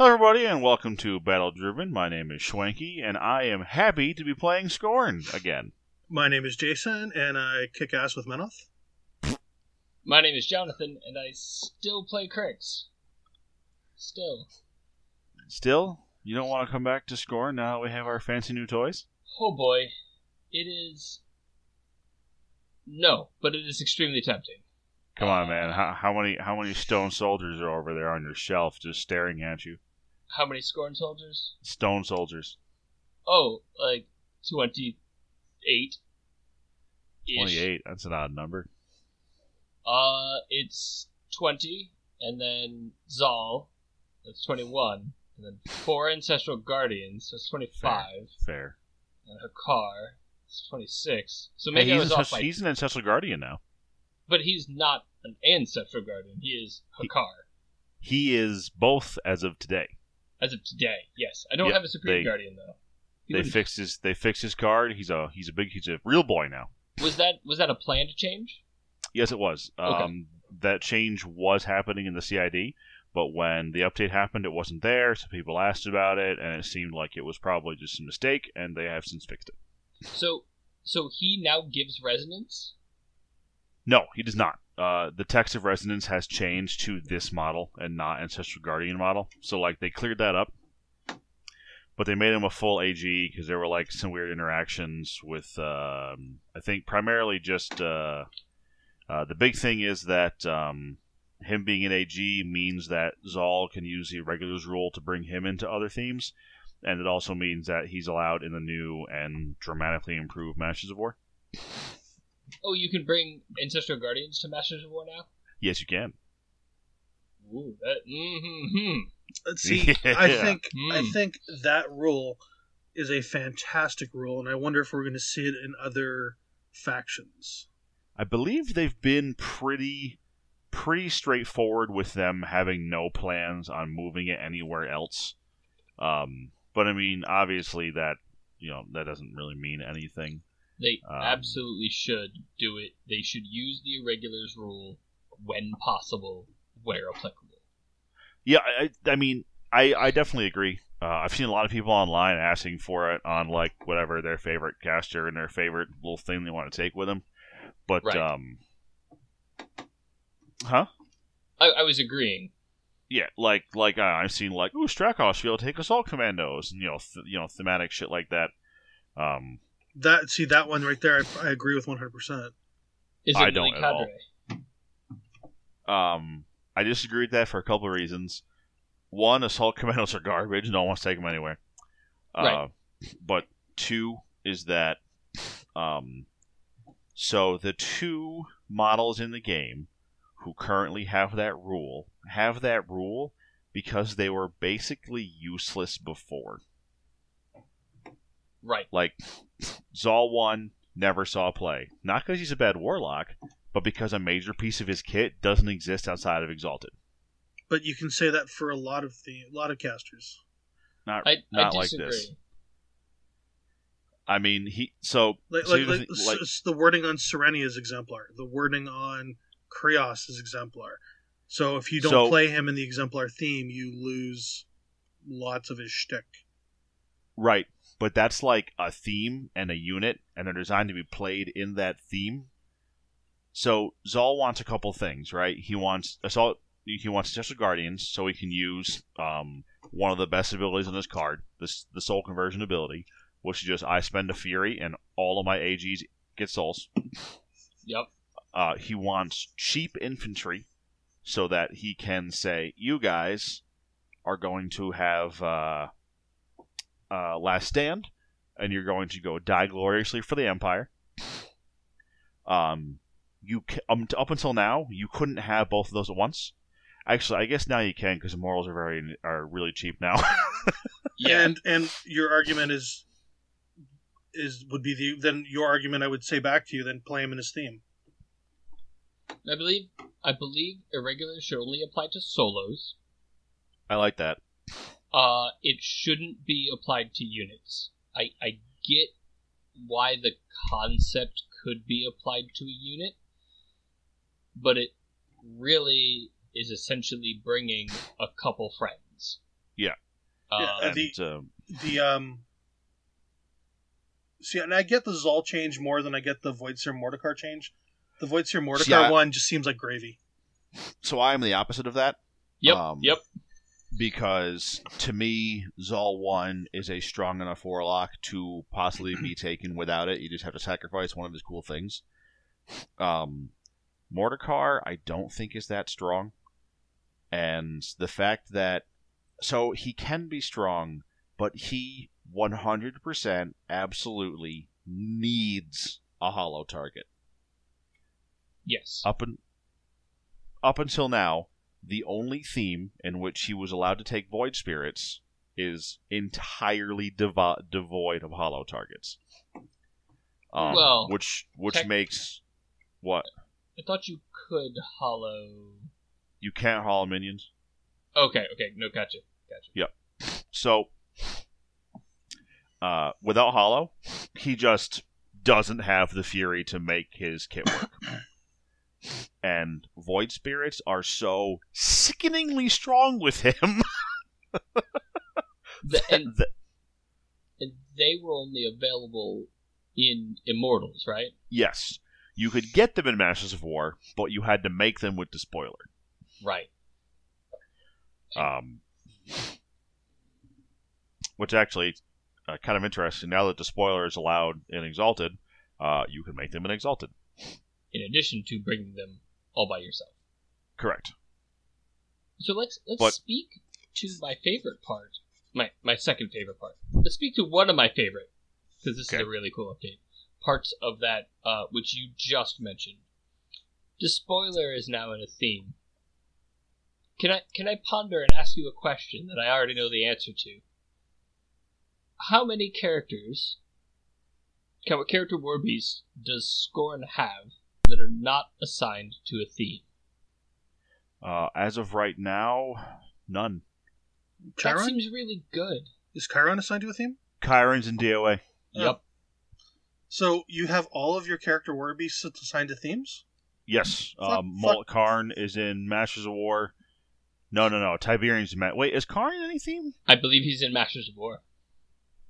Hello, everybody, and welcome to Battle Driven. My name is Schwanky, and I am happy to be playing Skorne again. My name is Jason, and I kick ass with Menoth. My name is Jonathan, and I still play Cryx. Still. Still, you don't want to come back to Skorne now that we have our fancy new toys? Oh boy. It is. No, but it is extremely tempting. Come on, man. How, how many how many stone soldiers are over there on your shelf just staring at you? How many Skorne soldiers? Stone soldiers. Oh, like 28. Twenty eight. That's an odd number. Uh, it's 20, and then Zaal, that's 21, and then four Ancestral Guardians, that's 25, Fair. and Hakaar, that's 26. So Hey, maybe I he's, was an, off he's an ancestral guardian now. But he's not an ancestral guardian. He is Hakaar. He is both as of today. As of today, yes. I don't Yep, have a supreme they- guardian though. He They fixed his they fixed his card. He's a he's a big he's a real boy now. was that was that a planned change? Yes, it was. Okay. Um, that change was happening in the CID, but when the update happened, it wasn't there. So people asked about it, and it seemed like it was probably just a mistake, and they have since fixed it. So so he now gives resonance? No, he does not. Uh, the text of resonance has changed to this model and not ancestral guardian model. So like they cleared that up, but they made him a full AG because there were like some weird interactions with. Um, I think primarily just uh, uh, the big thing is that um, him being an AG means that Zaal can use the regulars rule to bring him into other themes, and it also means that he's allowed in the new and dramatically improved Masters of War. Oh, you can bring ancestral guardians to Masters of War now? Yes, you can. Ooh, that mm-hmm. Let's see. I Yeah. think I Hmm. think that rule is a fantastic rule, and I wonder if we're going to see it in other factions. I believe they've been pretty pretty straightforward with them having no plans on moving it anywhere else. Um, but I mean, obviously that you know that doesn't really mean anything. They Um, absolutely should do it. They should use the irregulars rule when possible, where applicable. Yeah, I, I mean, I, I definitely agree. Uh, I've seen a lot of people online asking for it on like whatever their favorite caster and their favorite little thing they want to take with them. But Right. um, huh? I, I was agreeing. Yeah, like like uh, I've seen like ooh Strakos should be able to take assault commandos and you know th- you know thematic shit like that. Um, That see that one right there. I, I agree with one hundred percent. I don't at all. um, I disagree with that for a couple of reasons. One, assault commandos are garbage. No one wants to take them anywhere. Uh, Right. But two is that um, so the two models in the game who currently have that rule have that rule because they were basically useless before. Right. Like Zaal one never saw play, not because he's a bad warlock, but because a major piece of his kit doesn't exist outside of Exalted. But you can say that for a lot of the a lot of casters. Not I, not I like this. I mean, he so Like so like, here's like, the like- the wording on Serenia is exemplar. The wording on Kreoss is exemplar. So if you don't So- play him in the exemplar theme, you lose lots of his shtick. right, but that's like a theme and a unit, and they're designed to be played in that theme. So Zaal wants a couple things, right? He wants assault. He wants Special Guardians, so he can use um, one of the best abilities on this card, this the Soul Conversion ability, which is just I spend a Fury and all of my AGs get souls. Yep. Uh, he wants cheap infantry so that he can say, "You guys are going to have uh, uh, last stand, and you're going to go die gloriously for the Empire." Um, you ca- um, up until now you couldn't have both of those at once. Actually, I guess now you can because the morals are very are really cheap now. Yeah. And and your argument is is would be the then your argument I would say back to you then play him in his theme. I believe I believe irregulars should only apply to solos. I like that. Uh, it shouldn't be applied to units. I I get why the concept could be applied to a unit, but it really is essentially bringing a couple friends. Yeah. Uh, Yeah, and the- um, The um. See, and I get the Zaal change more than I get the Voidseer Mordikaar change. The Voidseer Mordikaar See, I- one just seems like gravy. so I am the opposite of that. yep. um, yep. Because to me, Zaal one is a strong enough warlock to possibly be taken without it. You just have to sacrifice one of his cool things. Um, Mordikaar, I don't think is that strong, and the fact that so he can be strong, but he one hundred percent absolutely needs a hollow target. Yes. Up and up until now, the only theme in which he was allowed to take void spirits is entirely devo- devoid of hollow targets. Um, Well, which which tech- makes what I thought you could hollow. you can't hollow minions. Okay. Okay. No, gotcha. Gotcha. Yep. So uh, without hollow, he just doesn't have the fury to make his kit work. and void spirits are so sickeningly strong with him. The, and, that- and they were only available in Immortals, right? yes, you could get them in Masters of War, but you had to make them with the spoiler. Right. Um, which actually uh, kind of interesting. Now that the spoiler is allowed in Exalted, uh, you can make them in Exalted. In addition to bringing them all by yourself. Correct. So let's let's But- speak to my favorite part. My my second favorite part. Let's speak to one of my favorite because this Okay. is a really cool update. Parts of that uh, which you just mentioned. Despoiler is now in a theme. Can I can I ponder and ask you a question that I already know the answer to? How many characters, can what character warbeast does Skorne have that are not assigned to a theme? Uh, as of right now, none. That Chiron? seems really good. Is Chiron assigned to a theme? Chiron's in DOA. Oh. Yep. So you have all of your character war beasts assigned to themes? Yes. Fuck- Um. Molik Karn is in Masters of War. No, no, no. Tiberion's in Ma- Wait, is Karn in any theme? I believe he's in Masters of War.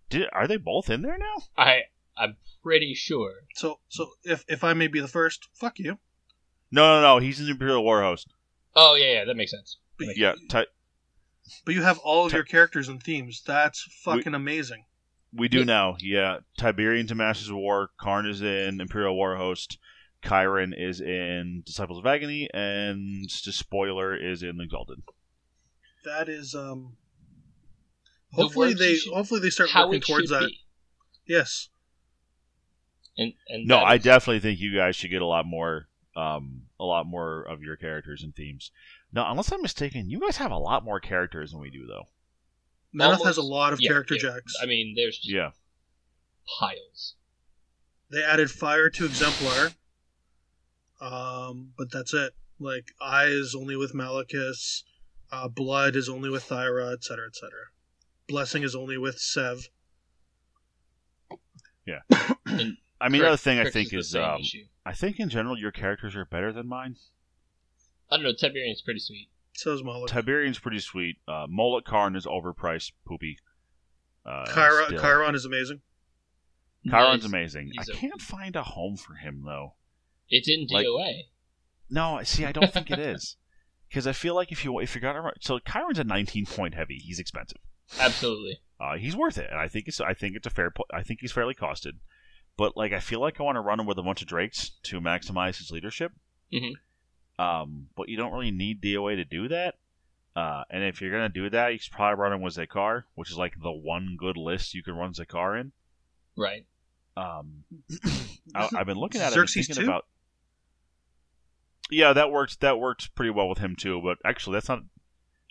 Did, are they both in there now? I I'm pretty sure. So so if if I may be the first, fuck you. No, no, no. He's in Imperial War Host. Oh yeah, yeah, that makes sense. But, Yeah. Ti- but you have all of Ti- your characters and themes. That's fucking amazing. we do Yeah. now. Yeah. Tiberion to Masters of War. Karn is in Imperial War Host. Chiron is in Disciples of Agony, and the spoiler is in Exalted. That is um hopefully words they should- hopefully they start How working towards that. be. Yes. And and No, I is- definitely think you guys should get a lot more, um, a lot more of your characters and themes. Now, unless I'm mistaken, you guys have a lot more characters than we do, though. Neneth has a lot of yeah, character yeah. jacks. I mean, there's just Yeah. piles. They added fire to exemplar. Um, but that's it. Like eye is only with Malachus, uh, blood is only with Thyra, etc., etc. Blessing is only with Sev. Yeah. and I mean, Kirk- another thing I think the is, um, issue. I think in general your characters are better than mine. I don't know. Tiberion's pretty sweet. So is Moloch. Tiberion's pretty sweet. Uh, Molik Karn is overpriced, poopy. Uh, Chiron, still. Chiron is amazing. Chiron's Nice. amazing. I He's a- can't find a home for him though. It's in Like- DOA. No, see, I don't think it is. Because I feel like if you if you got it so Chiron's a 19 point heavy. He's expensive. Absolutely. Uh, he's worth it, and I think it's I think it's a fair. po- I think he's fairly costed. But like, I feel like I want to run him with a bunch of drakes to maximize his leadership. Mhm. Um, but you don't really need DOA to do that. Uh, and if you're gonna do that, you should probably run him with Zakar, which is like the one good list you can run Zakar in. Right. Um, I, I've been looking at it and Xerxis thinking too? about. Yeah, that worked. That worked pretty well with him too. But actually, that's not.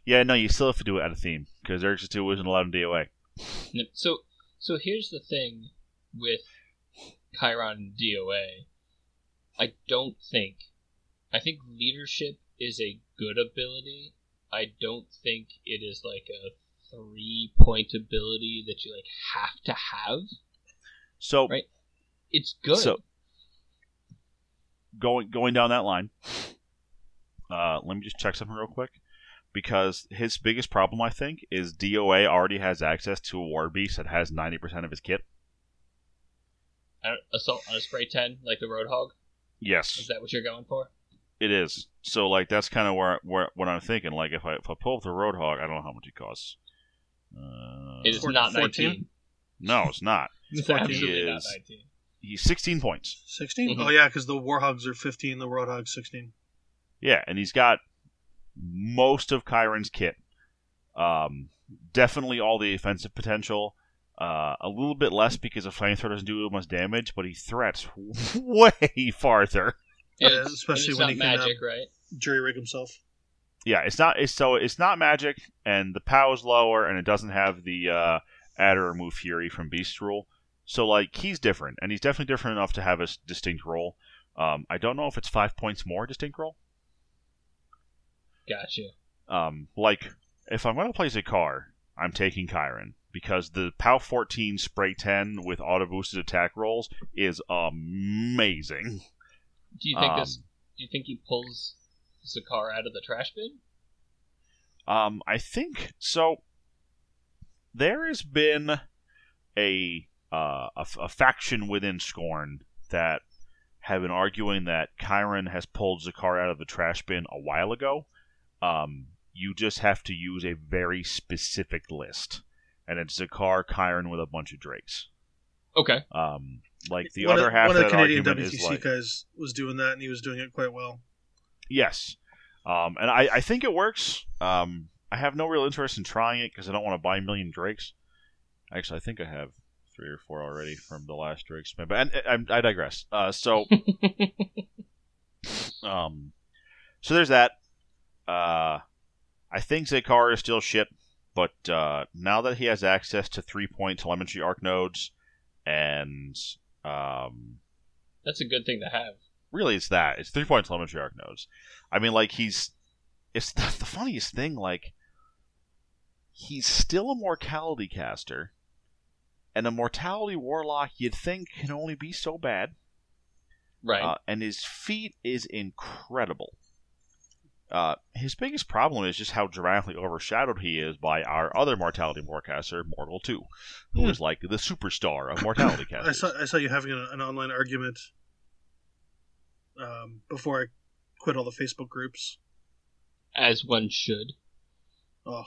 Yeah, no, you still have to do it out of theme because Xerxis two wasn't allowed in DOA. So so here's the thing with Chiron and DOA. I don't think I think leadership is a good ability. I don't think it is like a three point ability that you like have to have. So Right. It's good. So- going going down that line, uh, let me just check something real quick. because his biggest problem, I think, is DOA already has access to a War Beast that has 90% of his kit. I don't- Assault on a spray ten like the Roadhog. Yes, Is that what you're going for? it is. So like that's kind of where, where what I'm thinking. Like if I if I pull up the Roadhog, I don't know how much it costs. Uh, It is Four- not 14? nineteen. no, it's not. It's 14 absolutely not nineteen. He's 16 points. 16? Mhm. Oh, yeah, because the Warhogs are 15, the Roadhogs 16. Yeah, and he's got most of Kyron's kit. Um, definitely all the offensive potential. Uh, a little bit less because a flamethrower doesn't do as much damage, but he threats way farther. Yeah, especially and when it's he not can, uh, magic, right? Jury rig himself. Yeah, it's not. It's so it's not magic, and the POW is lower, and it doesn't have the uh, add or remove fury from Beast Rule. So like he's different, and he's definitely different enough to have a distinct role. Um, I don't know if it's five points more distinct role. Gotcha. um, like if I'm going to play Zakar, I'm taking Kyron because the POW 14 spray 10 with auto boosted attack rolls is amazing. Do you think Um, this? Do you think he pulls Zakar out of the trash bin? Um, I think so. There has been a uh, a, a faction within Skorne that have been arguing that Kyron has pulled Zakar out of the trash bin a while ago. Um, you just have to use a very specific list, and it's Zakar Kyron with a bunch of Drakes. Okay. Um, like the one other of, half one of of that the Canadian argument WTC is like, guys was doing that, and he was doing it quite well. Yes, um, and I, I think it works. Um, I have no real interest in trying it because I don't want to buy a million drakes. Actually, I think I have three or four already from the last drakes. But and, and, I digress. Uh, so, um, so there's that. Uh, I think Zakar is still shit, but uh, now that he has access to three point telemetry arc nodes, and um, That's a good thing to have. really it's that it's three point telemetry arc nodes i mean like he's it's the, the funniest thing like he's still a mortality caster and a mortality warlock you'd think can only be so bad Right. uh, and his feat is incredible uh, his biggest problem is just how dramatically overshadowed he is by our other mortality warcaster, Mortal 2, who is Hmm. like the superstar of mortality I saw I saw you having an, an online argument um, before I quit all the Facebook groups. As one should. Oh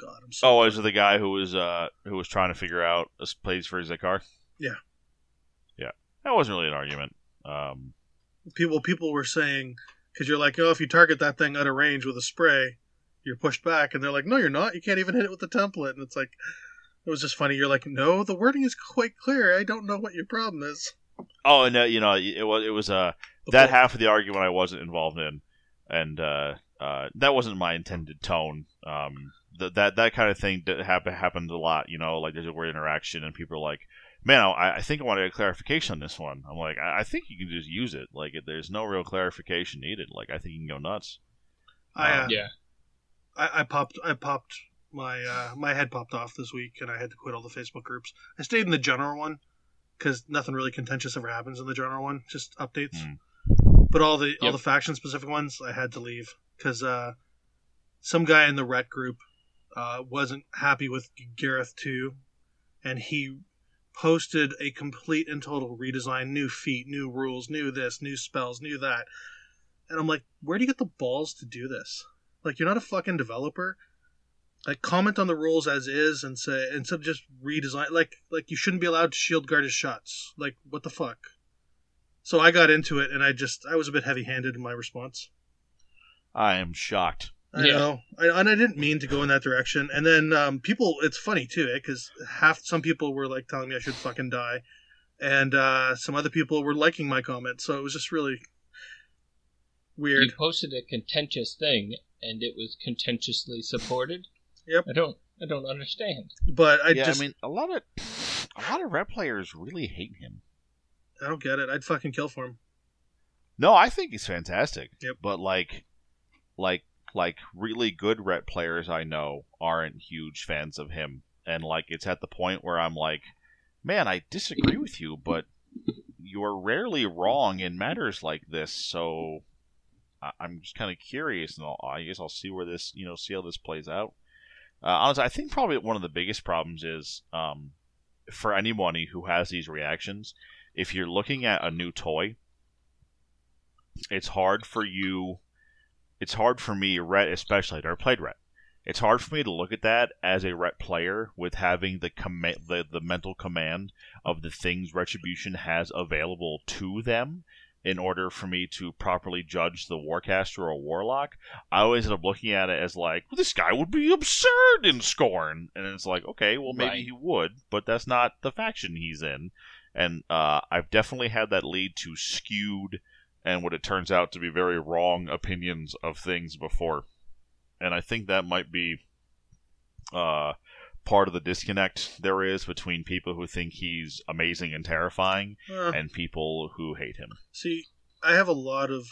God, I'm so. Oh, is it the guy who was uh who was trying to figure out a place for his Zakar? Yeah. Yeah. That wasn't really an argument. Um people people were saying because you're like, oh, if you target that thing out of range with a spray, you're pushed back, and they're like, no, you're not. You can't even hit it with the template, and it's like, it was just funny. You're like, no, the wording is quite clear. I don't know what your problem is. Oh, and uh, you know, it was it was uh that half of the argument I wasn't involved in, and uh, uh, that wasn't my intended tone. Um, that that that kind of thing that happen, happens a lot. You know, like there's a word interaction, and people are like, "Man, I, I think I want to get clarification on this one." I'm like, I, I think you can just use it. Like, there's no real clarification needed. Like, I think you can go nuts. I, uh, Um, Yeah. I, I popped I popped my uh, my head popped off this week, and I had to quit all the Facebook groups. I stayed in the general one because nothing really contentious ever happens in the general one, just updates. Hmm. But all the all the faction specific ones, I had to leave because uh, some guy in the Ret group uh, wasn't happy with Garryth too, and he posted a complete and total redesign, new feat, new rules, new this, new spells, new that. And I'm like, where do you get the balls to do this? Like, you're not a fucking developer. Like, comment on the rules as is and say instead of just redesign. Like, like you shouldn't be allowed to shield guard his shots. Like, what the fuck? So I got into it, and I just I was a bit heavy-handed in my response. I am shocked. I Yeah. know, I, and I didn't mean to go in that direction. And then um, people, it's funny too, because half some people were like telling me I should fucking die, and uh, some other people were liking my comment. So it was just really weird. You posted a contentious thing, and it was contentiously supported. Yep. I don't. I don't understand. But I yeah, just I mean, a lot of a lot of rep players really hate him. I don't get it. I'd fucking kill for him. No, I think he's fantastic. Yep. But like, like, like really good rep players I know aren't huge fans of him, and like it's at the point where I'm like, man, I disagree with you, but you're rarely wrong in matters like this, so I, I'm just kind of curious, and I'll, I guess I'll see where this you know see how this plays out. Uh, honestly, I think probably one of the biggest problems is um, for anyone who has these reactions. If you're looking at a new toy, it's hard for you. It's hard for me, Ret especially. I've never played Ret. It's hard for me to look at that as a Ret player with having the command, the, the mental command of the things Retribution has available to them in order for me to properly judge the Warcaster or Warlock. I always end up looking at it as like, well, this guy would be absurd in Skorne, and it's like, okay, well maybe Right. he would, but that's not the faction he's in. And uh, I've definitely had that lead to skewed and what it turns out to be very wrong opinions of things before. And I think that might be uh, part of the disconnect there is between people who think he's amazing and terrifying Uh, and people who hate him. See, I have a lot of,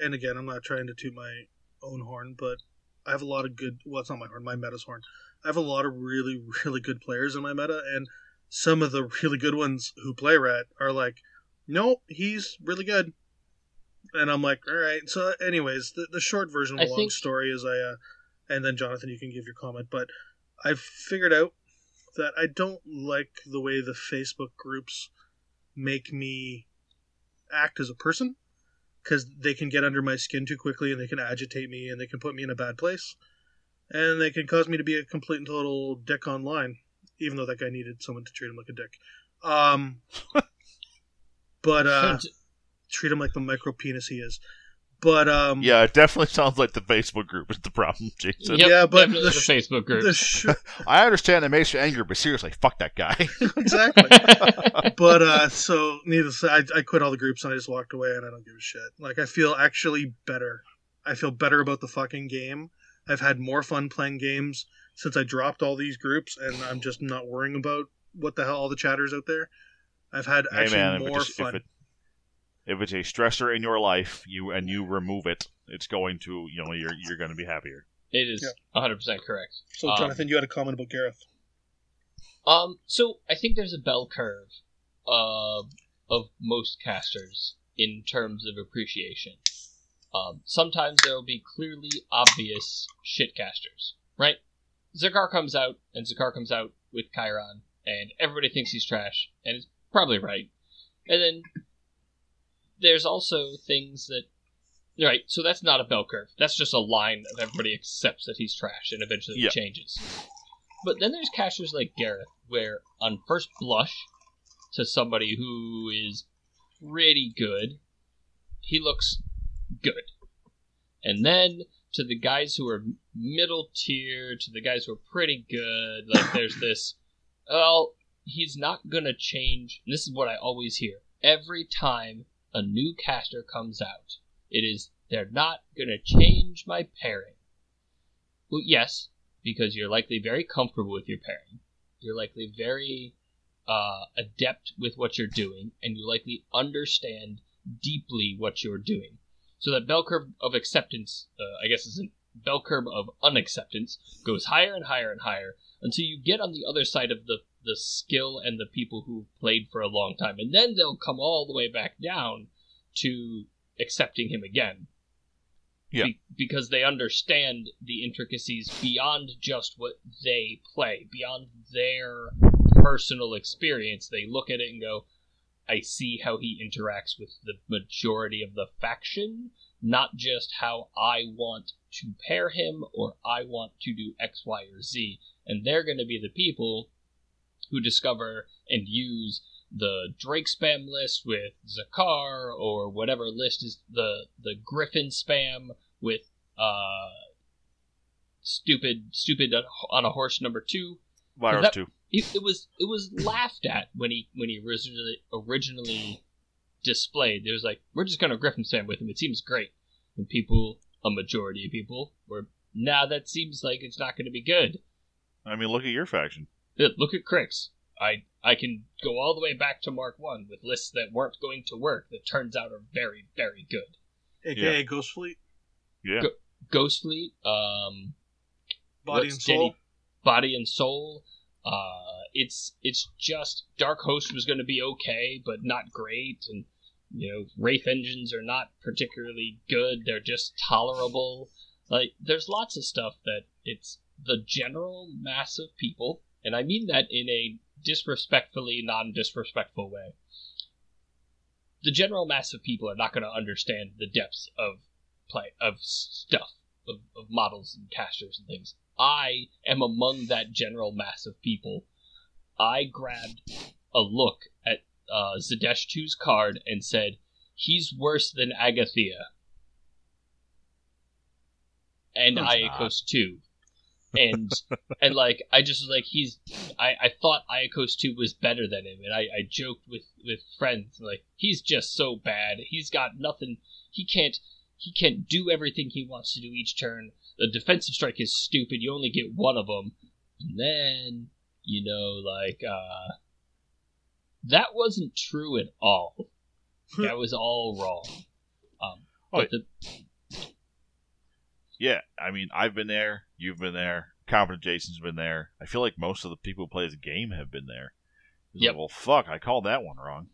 and again, I'm not trying to toot my own horn, but I have a lot of good. Well, it's not my horn, my meta's horn. I have a lot of really, really good players in my meta, and some of the really good ones who play Rat are like, nope, he's really good. And I'm like, all right. So, anyways, the, the short version of I the long think- story is I, uh, and then Jonathan, you can give your comment, but I've figured out that I don't like the way the Facebook groups make me act as a person because they can get under my skin too quickly and they can agitate me and they can put me in a bad place and they can cause me to be a complete and total dick online even though that guy needed someone to treat him like a dick um but uh treat him like the micro penis he is. But um Yeah, it definitely sounds like the Facebook group is the problem, Jason. Yep, Yeah, but definitely the the, Facebook group. the sh- I understand it makes you angry, but seriously, fuck that guy. exactly. But uh so needless to say, I, I quit all the groups and i just walked away and i don't give a shit. Like i feel actually better. I feel better about the fucking game. I've had more fun playing games since i dropped all these groups and i'm just not worrying about what the hell all the chatters out there. I've had hey actually man, if, more it's, if, fun. it, if it's a stressor in your life, you and you remove it, it's going to you know you're you're going to be happier. it is 100% correct. so um, jonathan you had a comment about Garryth Um, so I think there's a bell curve of of most casters in terms of appreciation. Um, sometimes there will be clearly obvious shit casters, right? Zakar comes out, and Zakar comes out with Chiron, and everybody thinks he's trash, and it's probably right. And then there's also things that, right? So that's not a bell curve. That's just a line of everybody accepts that he's trash, and eventually Yeah. changes. But then there's casters like Garryth, where on first blush, to somebody who is pretty good, he looks good. And then to the guys who are middle tier, to the guys who are pretty good, like there's this, well, he's not gonna change. And this is what I always hear every time a new caster comes out. It is they're not gonna change my pairing. Well, yes, because you're likely very comfortable with your pairing. You're likely very uh, adept with what you're doing, and you likely understand deeply what you're doing. So that bell curve of acceptance, uh, I guess, is a bell curve of unacceptance, goes higher and higher and higher until you get on the other side of the the skill and the people who've played for a long time, and then they'll come all the way back down to accepting him again. Yeah. Be- because they understand the intricacies beyond just what they play, beyond their personal experience. They look at it and go, I see how he interacts with the majority of the faction, not just how I want to pair him or I want to do X, Y, or Z. And they're going to be the people who discover and use the Drake spam list with Zakar or whatever list is the the Griffin spam with uh stupid stupid on a horse number two. Virus that- two. It, it was it was laughed at when he when he originally originally displayed. There was like we're just gonna Griffin spam with him. It seems great. And people, a majority of people, were nah. That seems like it's not going to be good. I mean, look at your faction. Look at Cryx. I I can go all the way back to Mark One with lists that weren't going to work that turns out are very very good. aka ghost fleet Yeah. Go- Ghost Fleet, um, body and soul Danny- Body and Soul. Uh, it's it's just Dark Host was going to be okay, but not great, and you know, Wraith engines are not particularly good. They're just tolerable. Like, there's lots of stuff that it's the general mass of people, and I mean that in a disrespectfully non disrespectful way. The general mass of people are not going to understand the depths of play of stuff of, of models and casters and things. I am among that general mass of people. I grabbed a look at uh, Zaadesh 2's card and said, he's worse than Agathia. And Aiakos 2. And and like I just was like he's I, I thought Aiakos 2 was better than him and I, I joked with, with friends like he's just so bad. He's got nothing he can't he can't do everything he wants to do each turn. The defensive strike is stupid. You only get one of them. And then, you know, like, uh, that wasn't true at all. that was all wrong. Um, Oh, but the, Yeah, I mean, I've been there. You've been there. Competent Jason's been there. I feel like most of the people who play this game have been there. Yep. Like, well, fuck, I called that one wrong.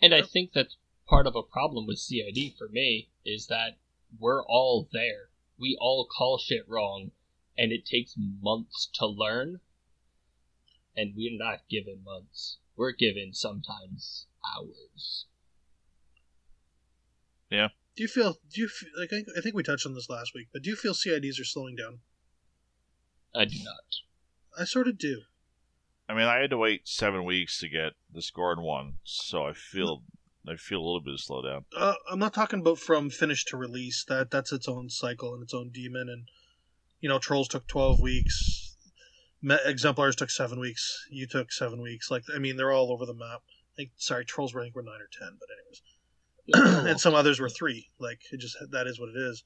and I think that's part of a problem with CID for me is that we're all there. We all call shit wrong, and it takes months to learn. And we're not given months. We're given sometimes hours. Do you feel? Do you feel, like? I, I think we touched on this last week, but do you feel CIDs are slowing down? I do not. I sort of do. I mean, I had to wait seven weeks to get the score in one, so I feel I feel a little bit of slowdown. Uh, I'm not talking about from finish to release. That that's its own cycle and its own demon. And you know, trolls took twelve weeks. Me- exemplars took seven weeks. You took seven weeks. Like I mean, they're all over the map. Like, sorry, trolls were I think were nine or ten, but anyways. and some others were three. Like it just that is what it is.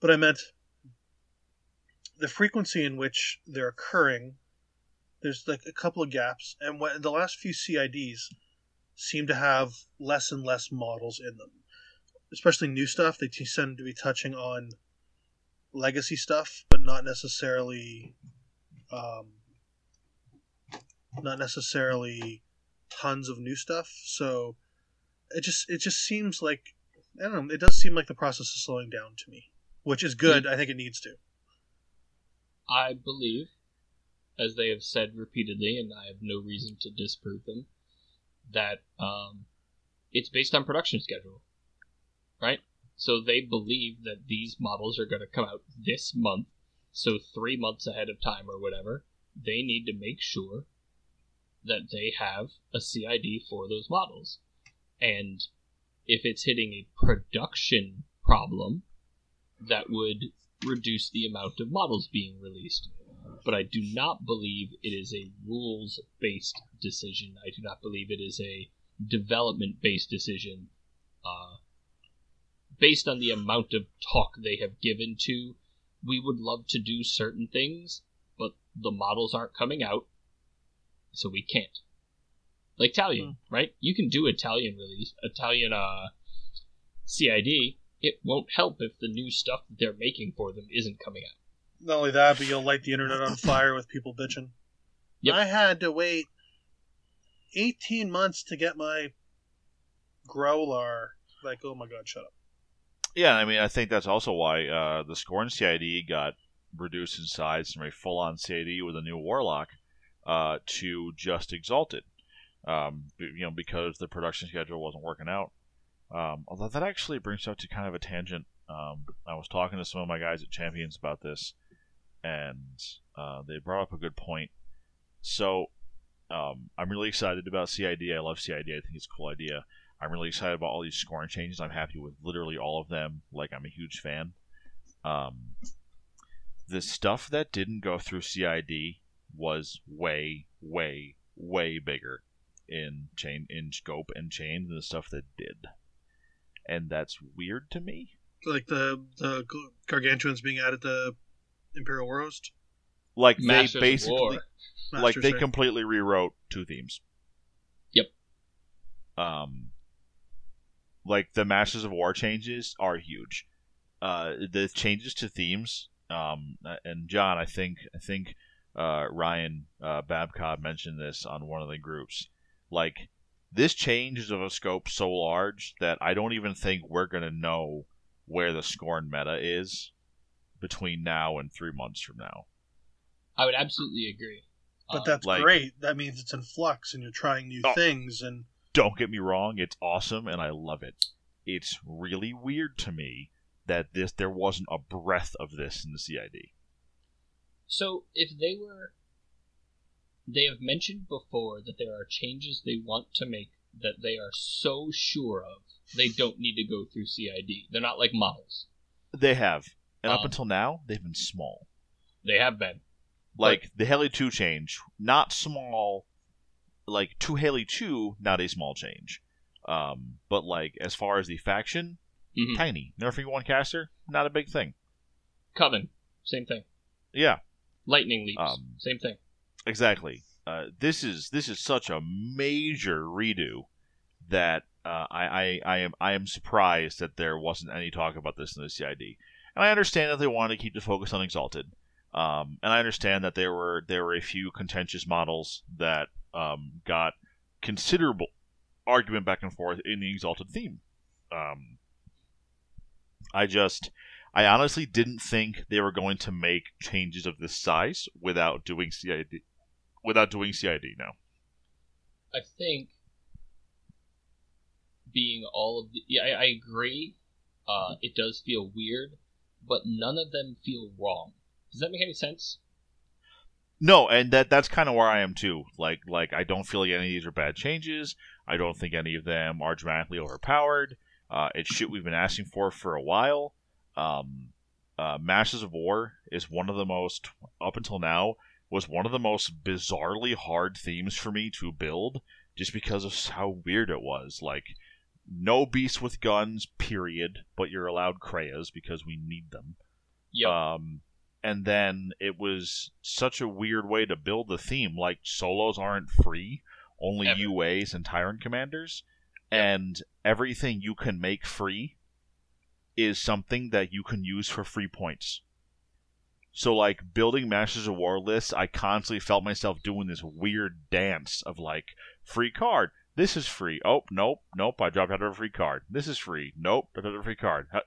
But I meant the frequency in which they're occurring. There's like a couple of gaps, and what the last few CIDs seem to have less and less models in them, especially new stuff. They tend to be touching on legacy stuff, but not necessarily, um, not necessarily tons of new stuff. So it just it just seems like I don't know. It does seem like the process is slowing down to me, which is good. I think it needs to. I believe, as they have said repeatedly, and I have no reason to disprove them, that um, it's based on production schedule, right? So they believe that these models are going to come out this month, so three months ahead of time or whatever. They need to make sure that they have a CID for those models, and if it's hitting a production problem, that would reduce the amount of models being released. But I do not believe it is a rules based decision. I do not believe it is a development based decision uh, based on the amount of talk they have given to. We would love to do certain things, but the models aren't coming out, so we can't. Like Italian, right? You can do Italian release, Italian uh, CID, it won't help if the new stuff that they're making for them isn't coming out. Not only that, but you'll light the internet on fire with people bitching. Yep. I had to wait 18 months to get my growler. Like, oh my god, shut up. Yeah, I mean, I think that's also why uh, the Skorne CID got reduced in size from a full-on CID with a new Warlock uh, to just Exalted. Um, you know, because the production schedule wasn't working out. Um, although that actually brings up to kind of a tangent. Um, I was talking to some of my guys at Champions about this, and uh, they brought up a good point. So, um, I'm really excited about CID. I love CID. I think it's a cool idea. I'm really excited about all these scoring changes. I'm happy with literally all of them. Like I'm a huge fan. Um, the stuff that didn't go through CID was way, way, way bigger in chain in scope and chain than the stuff that did, and that's weird to me. Like the the gargantuans being added to Imperial War Host. Like Masters they of basically, like Masters, they right? completely rewrote two themes. Yep. Um, like the Masters of War changes are huge. Uh, the changes to themes. Um, and John, I think, I think, uh, Ryan uh, Babcock mentioned this on one of the groups. Like this change is of a scope so large that I don't even think we're gonna know where the Skorne meta is between now and three months from now. I would absolutely agree. But Um, that's like- great. That means it's in flux and you're trying new Oh. things. And Don't get me wrong, it's awesome and I love it. It's really weird to me that this there wasn't a breath of this in the CID. So if they were, they have mentioned before that there are changes they want to make that they are so sure of they don't need to go through CID. They're not like models. They have. And up Um, until now, they've been small. They have been. Like the Haley 2 change, not small. Like to Haley 2, not a small change. Um, but like as far as the faction, Mhm. tiny. Nerfing one caster, not a big thing. Coven, same thing. Yeah, Lightning leaps, Um, same thing. Exactly. Uh, this is this is such a major redo that uh, I, I I am I am surprised that there wasn't any talk about this in the CID. And I understand that they wanted to keep the focus on Exalted. Um, and I understand that there were there were a few contentious models that um, got considerable argument back and forth in the Exalted theme. Um, I just I honestly didn't think they were going to make changes of this size without doing CID without doing CID now. I think being all of the yeah, I, I agree. Uh, it does feel weird, but none of them feel wrong. Does that make any sense? No, and that that's kind of where I am too. Like like I don't feel like any of these are bad changes. I don't think any of them are dramatically overpowered. Uh, it's shit we've been asking for for a while. Um, uh, Masters of War is one of the most up until now was one of the most bizarrely hard themes for me to build, just because of how weird it was. Like no beasts with guns, period. But you're allowed Krayas because we need them. Yep. Um, and then it was such a weird way to build the theme. Like solos aren't free, only Ever. UAs and Tyrant commanders, and everything you can make free is something that you can use for free points. So, like building Masters of War lists, I constantly felt myself doing this weird dance of like free card. This is free. Oh nope, nope. I dropped out of a free card. This is free. Nope, dropped out of a free card. Huh.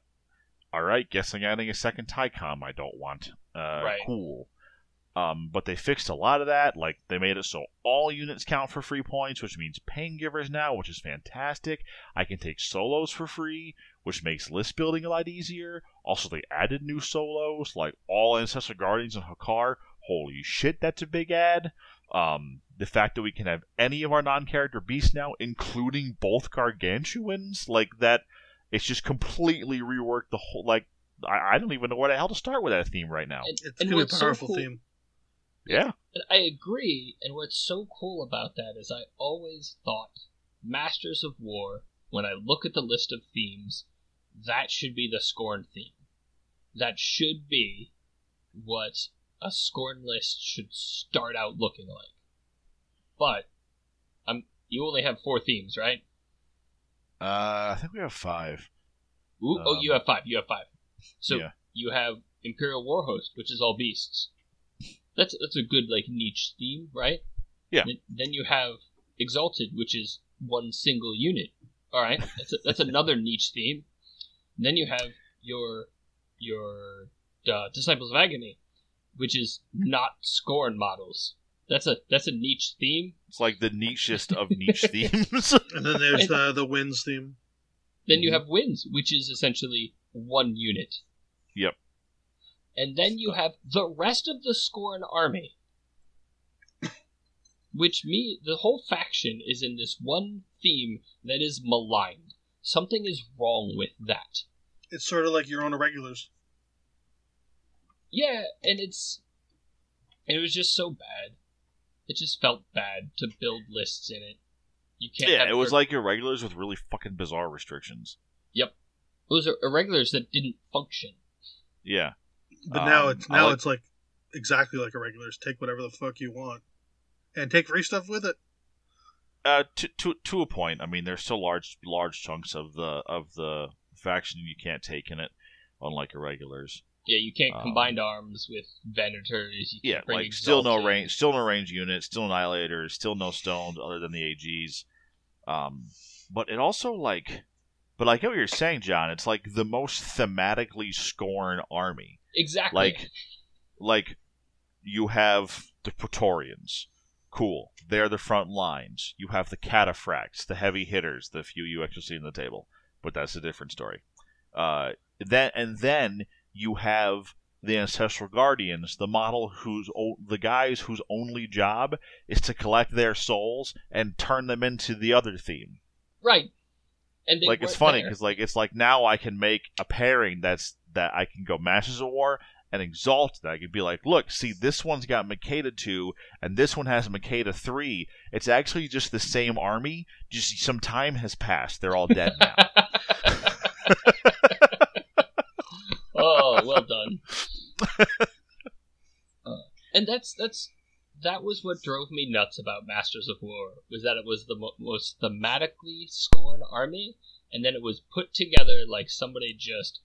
All right, guess I'm adding a second Tycom I don't want. Uh, Right. Cool. Um, but they fixed a lot of that. Like they made it so all units count for free points, which means pain givers now, which is fantastic. I can take solos for free, which makes list building a lot easier. Also, they added new solos like all Ancestral Guardians and Hakaar. Holy shit, that's a big add. Um, the fact that we can have any of our non-character beasts now, including both gargantuans, like that, it's just completely reworked the whole. Like I, I don't even know where the hell to start with that theme right now. And, it's and gonna be a what's so powerful cool- theme. Yeah, And I agree, and what's so cool about that is I always thought Masters of War, when I look at the list of themes, that should be the Scorn theme. That should be what a Scorn list should start out looking like. But um, you only have four themes, right? uh, I think we have five. Ooh, oh, Um, you have five. You have five. So yeah. you have Imperial Warhost, which is all beasts. That's that's a good like niche theme, right? Yeah. Then- Then you have Exalted, which is one single unit. All right, that's a, that's another niche theme. And then you have your your uh, Disciples of Agony, which is not Skorne models. That's a that's a niche theme. It's like the nichest of niche themes. And then there's the the winds theme. Then you Mhm. have Winds, which is essentially one unit. Yep. And then you have the rest of the Skorne army. Which me the whole faction is in this one theme that is maligned. Something is wrong with that. It's sort of like your own irregulars. Yeah, and it's it was just so bad. It just felt bad to build lists in it. You can't yeah, it was like your regulars with really fucking bizarre restrictions. those are irregulars that didn't function. Yeah, But now Um, it's now like- it's like exactly like irregulars. Take whatever the fuck you want, and take free stuff with it. uh, to to to a point. I mean, there's still large large chunks of the of the faction you can't take in it, unlike irregulars. Yeah, you can't Um, combine arms with Venators. You Yeah, like still no range, still no range units, still annihilators, still no stones other than the AGs. Um, but it also like, but like what you're saying, John, it's like the most thematically Skorne army. Exactly. Like, like you have the Praetorians. Cool. They're the front lines. You have the cataphracts, the heavy hitters, the few you actually see in the table. But that's a different story. Uh, then and then you have the ancestral guardians, the model whose o- the guys whose only job is to collect their souls and turn them into the other theme. right. And like it's funny because like it's like now I can make a pairing that's that I can go Masters of War and Exalted. I could be like, look, see, this one's got Makeda two, and this one has Makeda three. It's actually just the same army. Just some time has passed. They're all dead now. oh, well done. Uh, and that's that's that was what drove me nuts about Masters of War was that it was the mo- most thematically Skorne army, and then it was put together like somebody just.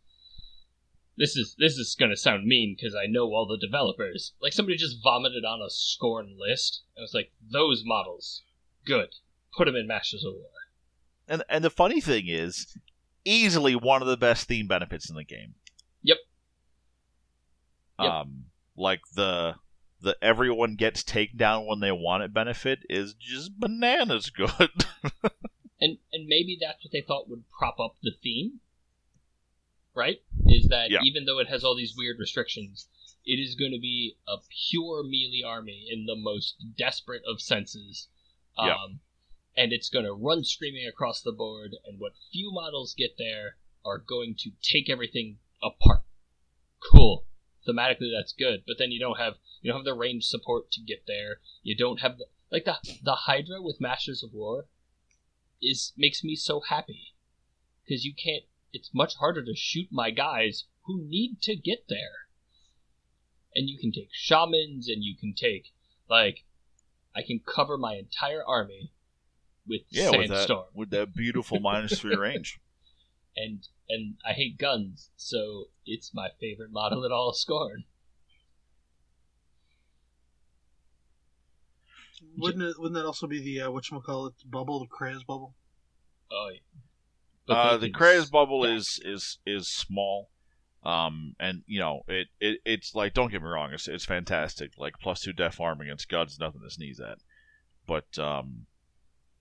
This is this is gonna sound mean because I know all the developers. Like somebody just vomited on a Skorne list. I was like, those models, good. Put them in Masters of War. and and the funny thing is, easily one of the best theme benefits in the game. Yep. Yep. Um, like the the everyone gets takedown when they want it benefit is just bananas good. and and maybe that's what they thought would prop up the theme right? Is that Yeah. even though it has all these weird restrictions it is going to be a pure melee army in the most desperate of senses. Um, Yeah. and it's going to run screaming across the board and what few models get there are going to take everything apart. Cool. Thematically that's good. But then you don't have you don't have the range support to get there. You don't have the like the the hydra with masters of war is makes me so happy. Because you can't it's much harder to shoot my guys who need to get there and you can take shamans and you can take like i can cover my entire army with yeah, with that sandstorm with that beautiful minus three range. and and i hate guns so it's my favorite model at all of Skorne Wouldn't it? Wouldn't that also be the uh, what call it bubble, the Krea's bubble? oh yeah. Uh, the can bubble stack. is is is small, um, and you know it, it it's like don't get me wrong, it's it's fantastic. Like plus two def arm against guns, nothing to sneeze at. But um,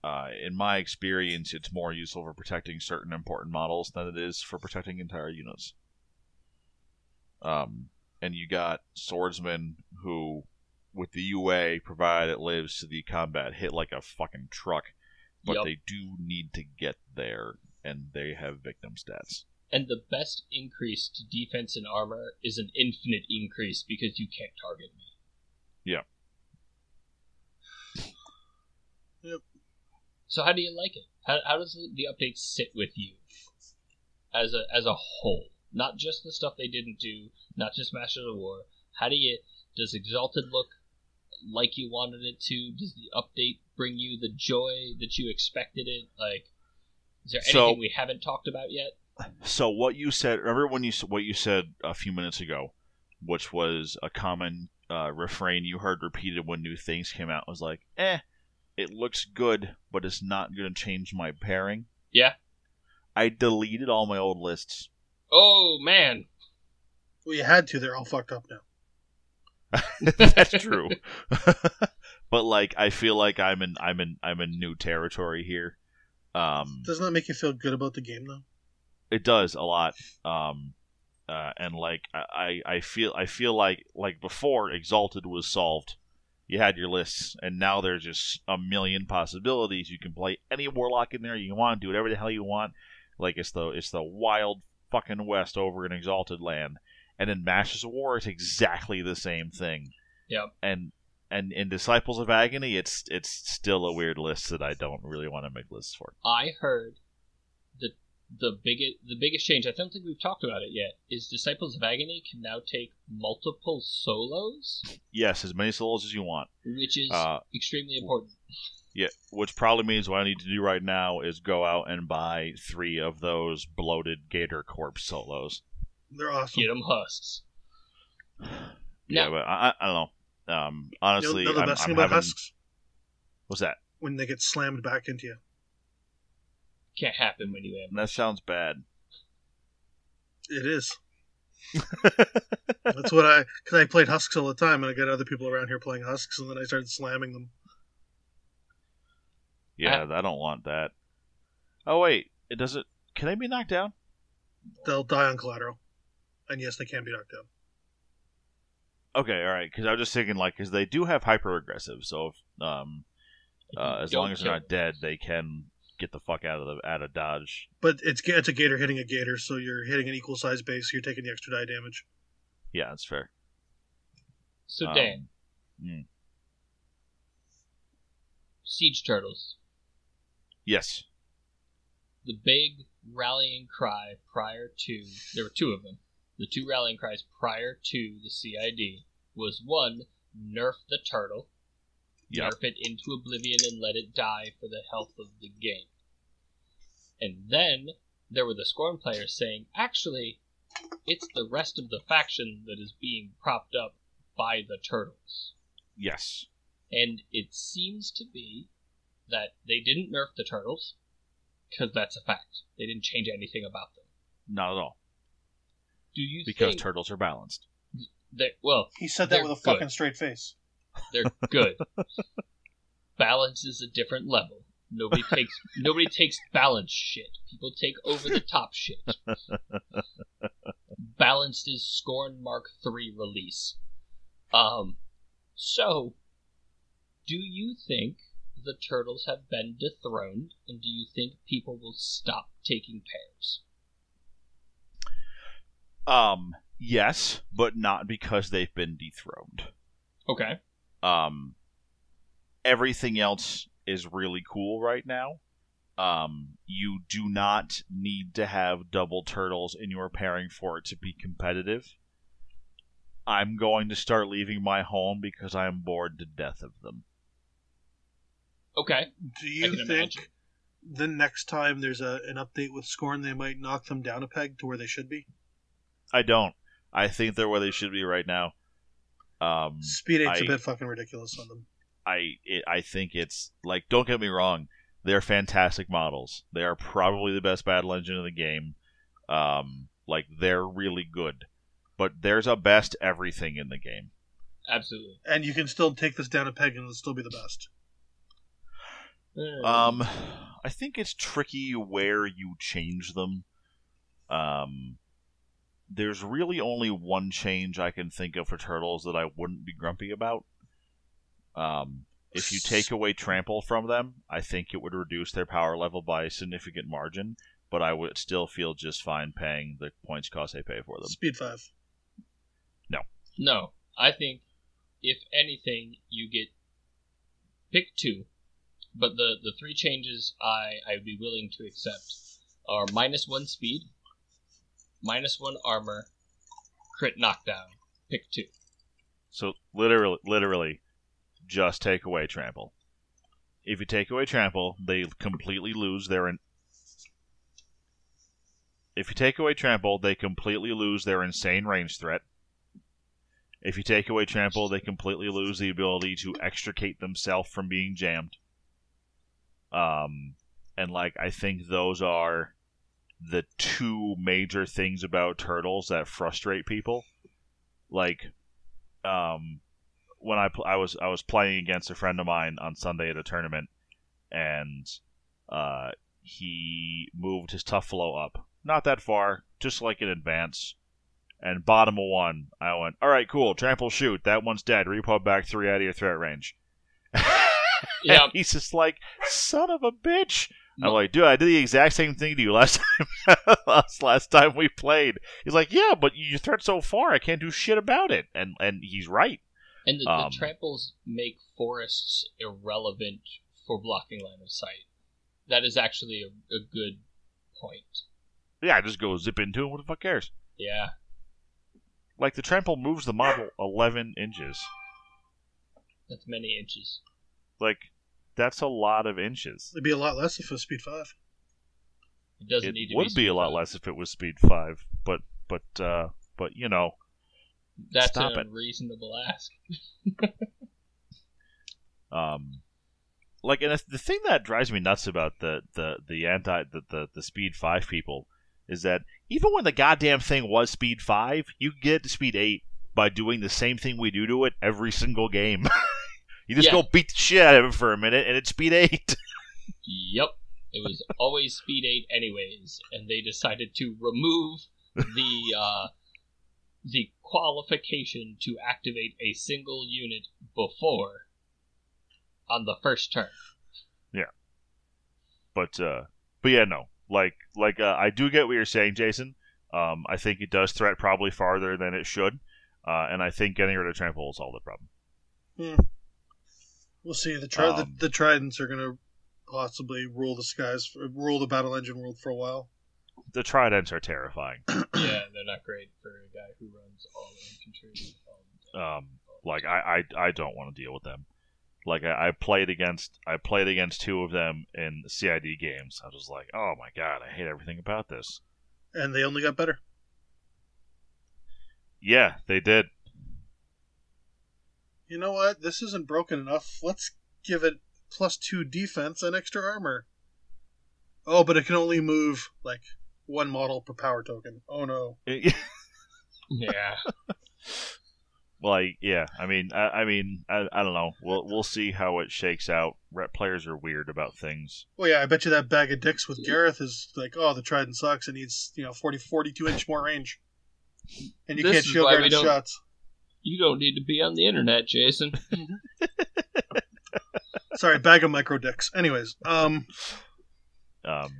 uh, in my experience, it's more useful for protecting certain important models than it is for protecting entire units. Um, and you got swordsmen who, with the UA, provided it lives to the combat, hit like a fucking truck, but Yup. they do need to get there and they have victim stats. and the best increase to defense and armor is an infinite increase because you can't target me Yeah. Yep. So how do you like it? How, how does the, the update sit with you as a as a whole? Not just the stuff they didn't do, not just Masters of War. How do you does Exalted look like you wanted it to? Does the update bring you the joy that you expected it? Like, is there So- anything we haven't talked about yet? So what you said, remember when you s- what you said a few minutes ago, which was a common uh, refrain you heard repeated when new things came out was like, "Eh, it looks good, but it's not going to change my pairing." Yeah. I deleted all my old lists. Oh man, Well, you had to. They're all fucked up now. That's true. but like I feel like I'm in I'm in I'm in new territory here. Um Doesn't that make you feel good about the game though? it does a lot. Um uh, and like I, I feel I feel like like before Exalted was solved. You had your lists, and now there's just a million possibilities. You can play any warlock in there you want, do whatever the hell you want. Like it's the it's the wild fucking west over in Exalted land. And in Masters of War, it's exactly the same thing. Yep. And and in Disciples of Agony, it's it's still a weird list that I don't really want to make lists for. I heard the the biggest the biggest change. I don't think we've talked about it yet. Is Disciples of Agony can now take multiple solos, Yes, as many solos as you want. which is Uh, extremely important. Yeah, which probably means what I need to do right now is go out and buy three of those bloated Gator Corpse solos. They're awesome. Get them husks. Yeah, but I, I, I don't know. Um, honestly, you know, the I'm, best I'm about having, husks what's that? when they get slammed back into you. Can't happen when you ambush. That sounds bad. It is. That's what I because I played husks all the time, and I got other people around here playing husks, and then I started slamming them. Yeah, I don't want that. Oh wait, it does it. Can they be knocked down? They'll die on collateral, and yes, they can be knocked down. Okay, all right. Because I was just thinking, like, because they do have hyper aggressive, so if, um, uh, as long as they're kill not dead, they can get the fuck out of the out of dodge. But it's it's a gator hitting a gator, so you're hitting an equal size base. So you're taking the extra die damage. Yeah, that's fair. So Um, Dan, mm. siege turtles. Yes. The big rallying cry prior to there were two of them. The two rallying cries prior to the CID was one, nerf the turtle, Yep. nerf it into oblivion and let it die for the health of the game. And then there were the Skorne players saying, actually, it's the rest of the faction that is being propped up by the turtles. Yes. And it seems to be that they didn't nerf the turtles, because that's a fact. They didn't change anything about them. Not at all. Do you Because think turtles are balanced. they well, He said They're that with a good. fucking straight face. they're good. balance is a different level. Nobody takes nobody takes balance shit. People take over the top shit. Balanced is Skorne Mark III release. Um so do you think the turtles have been dethroned and do you think people will stop taking pairs? Um, yes, but not because they've been dethroned. Okay. Um, everything else is really cool right now. Um, you do not need to have double turtles in your pairing for it to be competitive. I'm going to start leaving my home because I am bored to death of them. Okay. Do you think imagine. the next time there's a, an update with Skorne, they might knock them down a peg to where they should be? I don't. I think they're where they should be right now. Um, Speed eight's a I- bit fucking ridiculous on them. I it, I think it's like don't get me wrong, they're fantastic models. They are probably the best battle engine in the game. Um, like they're really good, but there's a best everything in the game. Absolutely. And you can still take this down a peg and it'll still be the best. Um, I think it's tricky where you change them. Um, there's really only one change I can think of for turtles that I wouldn't be grumpy about. Um, if you take away trample from them, I think it would reduce their power level by a significant margin, but I would still feel just fine paying the points cost I pay for them. Speed five. No, No. I think if anything, you get pick two, but the the three changes I I would be willing to accept are minus one speed, minus one armor, crit knockdown. Pick two. So literally, literally, just take away trample. If you take away trample, they completely lose their. In- if you take away trample, they completely lose their insane range threat. If you take away trample, they completely lose the ability to extricate themselves from being jammed. Um, and like I think those are the two major things about turtles that frustrate people. Like, um, when I pl- I was I was playing against a friend of mine on Sunday at a tournament, and uh, he moved his tough flow up, not that far, just like in advance. And bottom of one, I went, all right, cool, trample shoot. That one's dead. Repo back three out of your threat range. Yeah. He's just like, son of a bitch. I'm like, dude, I did the exact same thing to you last time. last, last time we played. He's like, yeah, but you threat so far, I can't do shit about it. And and he's right. And the, Um, the tramples make forests irrelevant for blocking line of sight. That is actually a, a good point. Yeah, I just go zip into him. What the fuck cares? Yeah. Like the trample moves the model 11 inches. That's many inches. Like that's a lot of inches. It'd be a lot less if it was speed five. It doesn't It need to would be be a lot speed less if it was speed five, but but uh but you know, That's Stop an it. unreasonable ask. um like, and the thing that drives me nuts about the the the anti the the, the speed five people is that even when the goddamn thing was speed five, you get to speed eight by doing the same thing we do to it every single game. you just Yeah. go beat the shit out of it for a minute, and it's speed eight. Yep. It was always speed 8 anyways, and they decided to remove the uh, the qualification to activate a single unit before on the first turn. Yeah, but uh, but yeah, no, like like uh, I do get what you're saying, Jason. Um, I think it does threat probably farther than it should, uh, and I think getting rid of trample will solve the problem. We'll see. The tri- Um, the, the tridents are gonna possibly rule the skies, rule the battle engine world for a while. The tridents are terrifying. yeah, they're not great for a guy who runs all infantry. Um, Um, like I, I, I don't want to deal with them. Like I, I played against I played against two of them in CID games. I was like, oh my god, I hate everything about this. And they only got better. Yeah, they did. You know what? This isn't broken enough. Let's give it plus two defense and extra armor. Oh, but it can only move like one model per power token. Oh no. yeah. like yeah, I mean, I, I mean, I, I don't know. We'll we'll see how it shakes out. Rep players are weird about things. Well, yeah, I bet you that bag of dicks with Garryth is like, oh, the Trident sucks. It needs, you know, 40, 42 inch more range. And you This can't is shield why guard we its don't- shots. You don't need to be on the internet, Jason. Sorry, bag of micro dicks. Anyways, um, Um,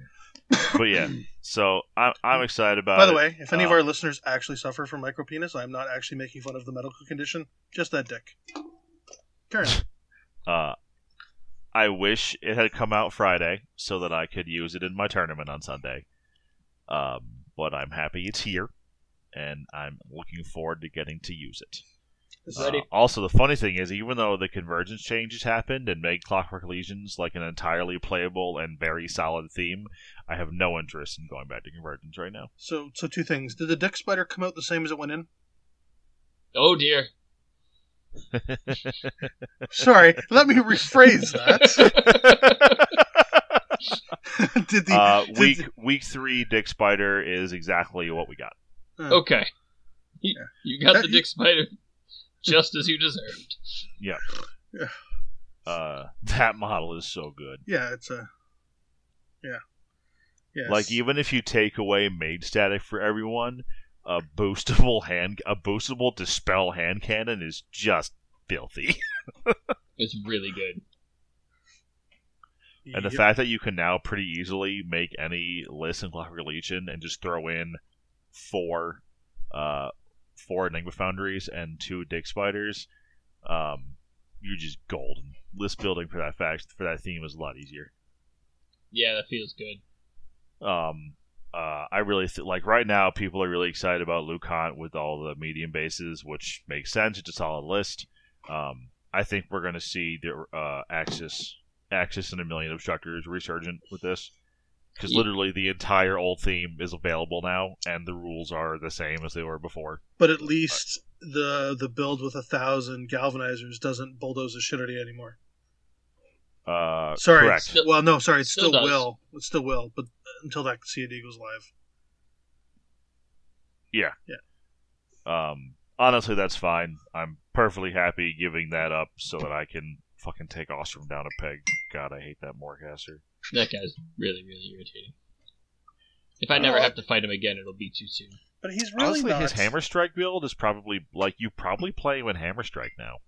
but yeah, so I'm I'm excited about. by the it. way, if any of Uh, our listeners actually suffer from micro penis, I'm not actually making fun of the medical condition. Just that dick. Karen, Uh, I wish it had come out Friday so that I could use it in my tournament on Sunday. Um, but I'm happy it's here, and I'm looking forward to getting to use it. Is Uh, also, the funny thing is, even though the convergence changes happened and made Clockwork Legions like an entirely playable and very solid theme, I have no interest in going back to convergence right now. so so two things. Did the dick spider come out the same as it went in? Oh dear. Sorry, let me rephrase that. did the uh, did week the- week three, Dick Spider is exactly what we got. okay. You, Yeah. you got That- the Dick Spider just as you deserved. Yeah. yeah. Uh, that model is so good. yeah, it's a yeah, yeah. Like even if you take away mage static for everyone, a boostable hand, a boostable dispel hand cannon is just filthy. It's really good. and the Yep. fact that you can now pretty easily make any list in Clockwork Legion and just throw in four, uh, four Enigma Foundries and two Dig Spiders, um, you're just golden. List building for that fact for that theme is a lot easier. Yeah, that feels good. um uh, I really th- like right now. People are really excited about Lucant with all the medium bases, which makes sense. It's a solid list. Um, I think we're going to see the uh, Axis, Axis, and a million obstructors resurgent with this, because Ye- literally the entire old theme is available now, and the rules are the same as they were before. But at least the the build with a thousand galvanizers doesn't bulldoze the shit out of you anymore. Uh, Sorry. correct. Still- well, no, sorry, it still still, will. It still will, but until that CAD goes live. Yeah. Yeah. Um, honestly, that's fine. I'm perfectly happy giving that up so that I can fucking take Ossrum down a peg. God, I hate that Morecaster. That guy's really, really irritating. If I never have to fight him again, it'll be too soon. But he's really Honestly, not. his Hammer Strike build is probably like you probably play him in Hammer Strike now,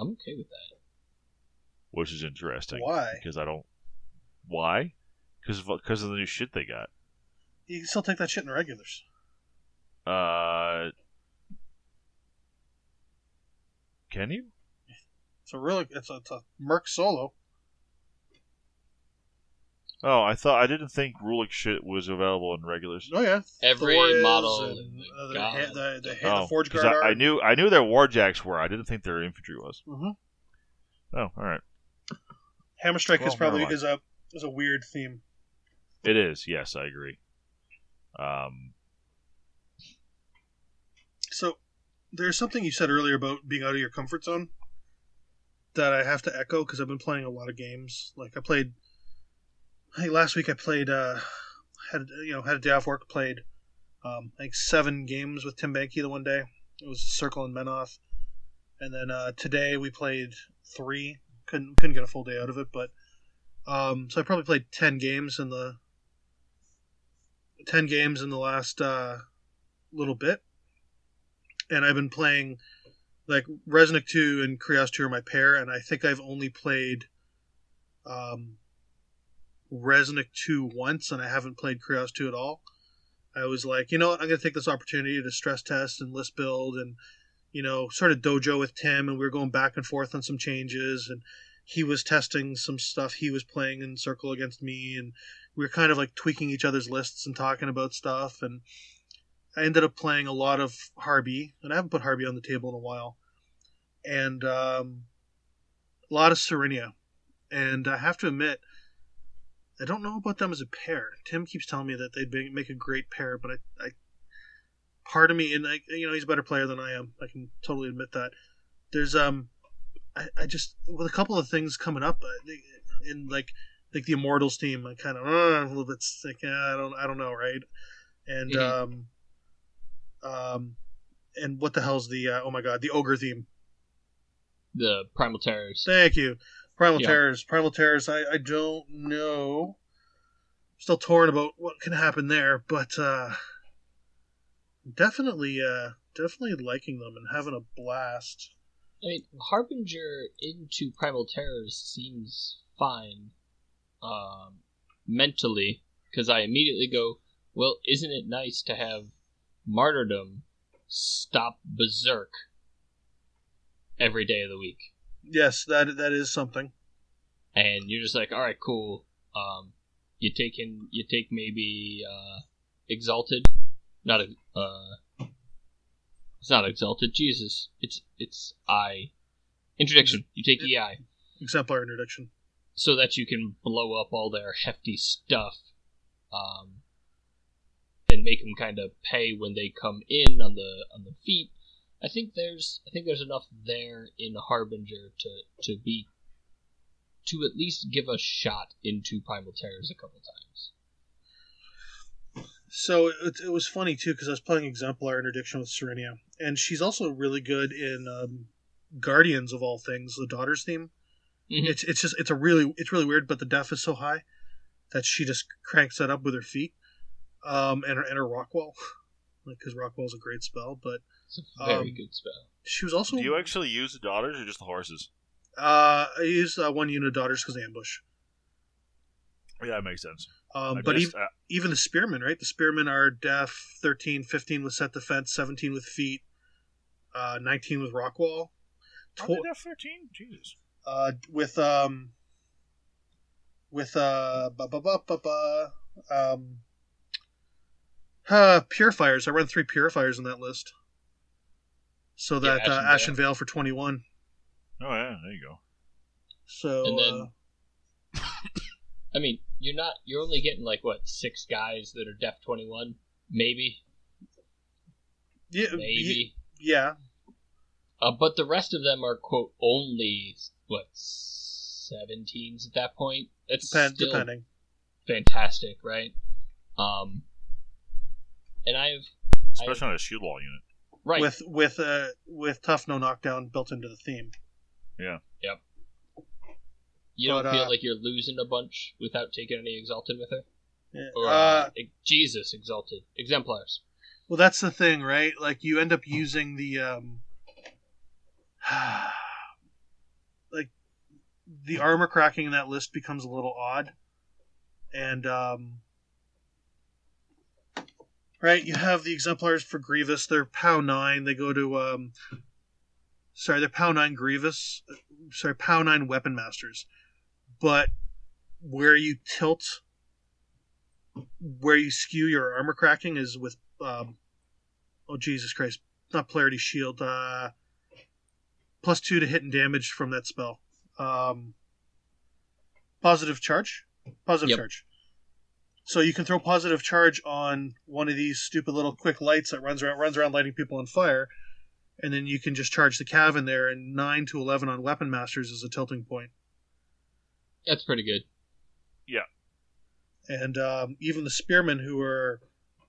I'm okay with that. which is interesting. Why? Because I don't. Why? Because because of the new shit they got. You can still take that shit in regulars. Uh, can you? It's a really it's a, it's a Merc solo. Oh, I thought I didn't think Rhulic shit was available in regulars. Oh yeah, Every Thor is, model and, in the uh, the, God. ha- the, the, Oh, the Forge 'cause Guard. I, I knew I knew their warjacks were. I didn't think their infantry was. hmm Oh, all right. Hammer Strike is probably never mind. is a is a weird theme. It is. Yes, I agree. Um, So there's something you said earlier about being out of your comfort zone that I have to echo because I've been playing a lot of games. Like I played, I think last week I played. uh had you know had a day off work, played um, think seven games with Tim Banky the one day. It was Circle and Menoth, and then uh, today we played three. Couldn't couldn't get a full day out of it, but um, so I probably played ten games in the ten games in the last uh, little bit, and I've been playing like Reznik two and Kreoss two are my pair, and I think I've only played um, Reznik two once, and I haven't played Kreoss two at all. I was like, you know what, I'm gonna take this opportunity to stress test and list build and you know sort of dojo with Tim, and we were going back and forth on some changes, and he was testing some stuff he was playing in circle against me, and we were kind of like tweaking each other's lists and talking about stuff, and I ended up playing a lot of Harby, and I haven't put Harby on the table in a while, and um, a lot of Serenia, and I have to admit I don't know about them as a pair. Tim keeps telling me that they'd make a great pair, but I, I part of me, and I, you know, he's a better player than I am. I can totally admit that. There's um, I, I just with a couple of things coming up uh, in like like the Immortals team, I kind of uh, a little bit like I don't I don't know right, and mm-hmm. um, um, and what the hell's the uh, oh my god the ogre theme? The Primal Terrors. Thank you. Primal yeah. Terrors. Primal Terrors. I, I don't know. Still torn about what can happen there, but uh, definitely, uh, definitely liking them and having a blast. I mean, Harbinger into Primal Terrors seems fine, um, mentally, because I immediately go, well, isn't it nice to have Martyrdom stop Berserk every day of the week? Yes, that that is something. And you're just like, all right, cool. Um, you take in, you take maybe uh, Exalted, not a, uh, it's not Exalted. Jesus, it's it's I. Interdiction. You take EI. Exemplar interdiction. So that you can blow up all their hefty stuff, um, and make them kind of pay when they come in on the on the feet I think there's I think there's enough there in Harbinger to to be to at least give a shot into Primal Terrors a couple times. So it, it was funny too because I was playing Exemplar Interdiction with Serenia, and she's also really good in um, Guardians of all things, the Daughters theme. Mm-hmm. It's it's just it's a really it's really weird, but the def is so high that she just cranks that up with her feet, um, and her and her Rockwall, like because is a great spell, but it's a very um, good spell. She was also. Do you actually use the daughters or just the horses? Uh, I use uh, one unit of daughters because ambush. Yeah, that makes sense. Um, but even, uh, even the spearmen, right? The spearmen are def 13, 15 with set defense, 17 with feet, uh, 19 with rockwall. Tw- are def 13? Jesus. Uh, with um, with uh, ba ba ba ba ba, um, uh, purifiers. I run three purifiers in that list. So that yeah, Ashen, uh, Ashen Veil for 21. Oh, yeah, there you go. So. And then. Uh, I mean, you're not. You're only getting like what six guys that are Def 21, maybe. Yeah, maybe. Yeah. Uh, but the rest of them are quote only what 17s at that point. It's Depend, still depending. Fantastic, right? Um, and I've especially I've, on a shield wall unit. Right. With with uh with tough no knockdown built into the theme. Yeah. Yep. You but, don't feel uh, like you're losing a bunch without taking any exalted with her? Yeah, or uh, uh, Jesus exalted exemplars. Well, that's the thing, right? Like you end up using the um like the armor cracking in that list becomes a little odd. And um right? You have the exemplars for Grievous. They're POW nine. They go to um, sorry, they're POW nine Grievous. Sorry, POW nine Weapon Masters. But where you tilt, where you skew your armor cracking is with um, oh Jesus Christ, not Polarity Shield. Uh, plus two to hit and damage from that spell. Um, positive charge. Positive yep. charge. So you can throw positive charge on one of these stupid little quick lights that runs around runs around lighting people on fire, and then you can just charge the cav in there, and nine to eleven on weapon masters is a tilting point, That's pretty good. Yeah. And um, even the spearmen who are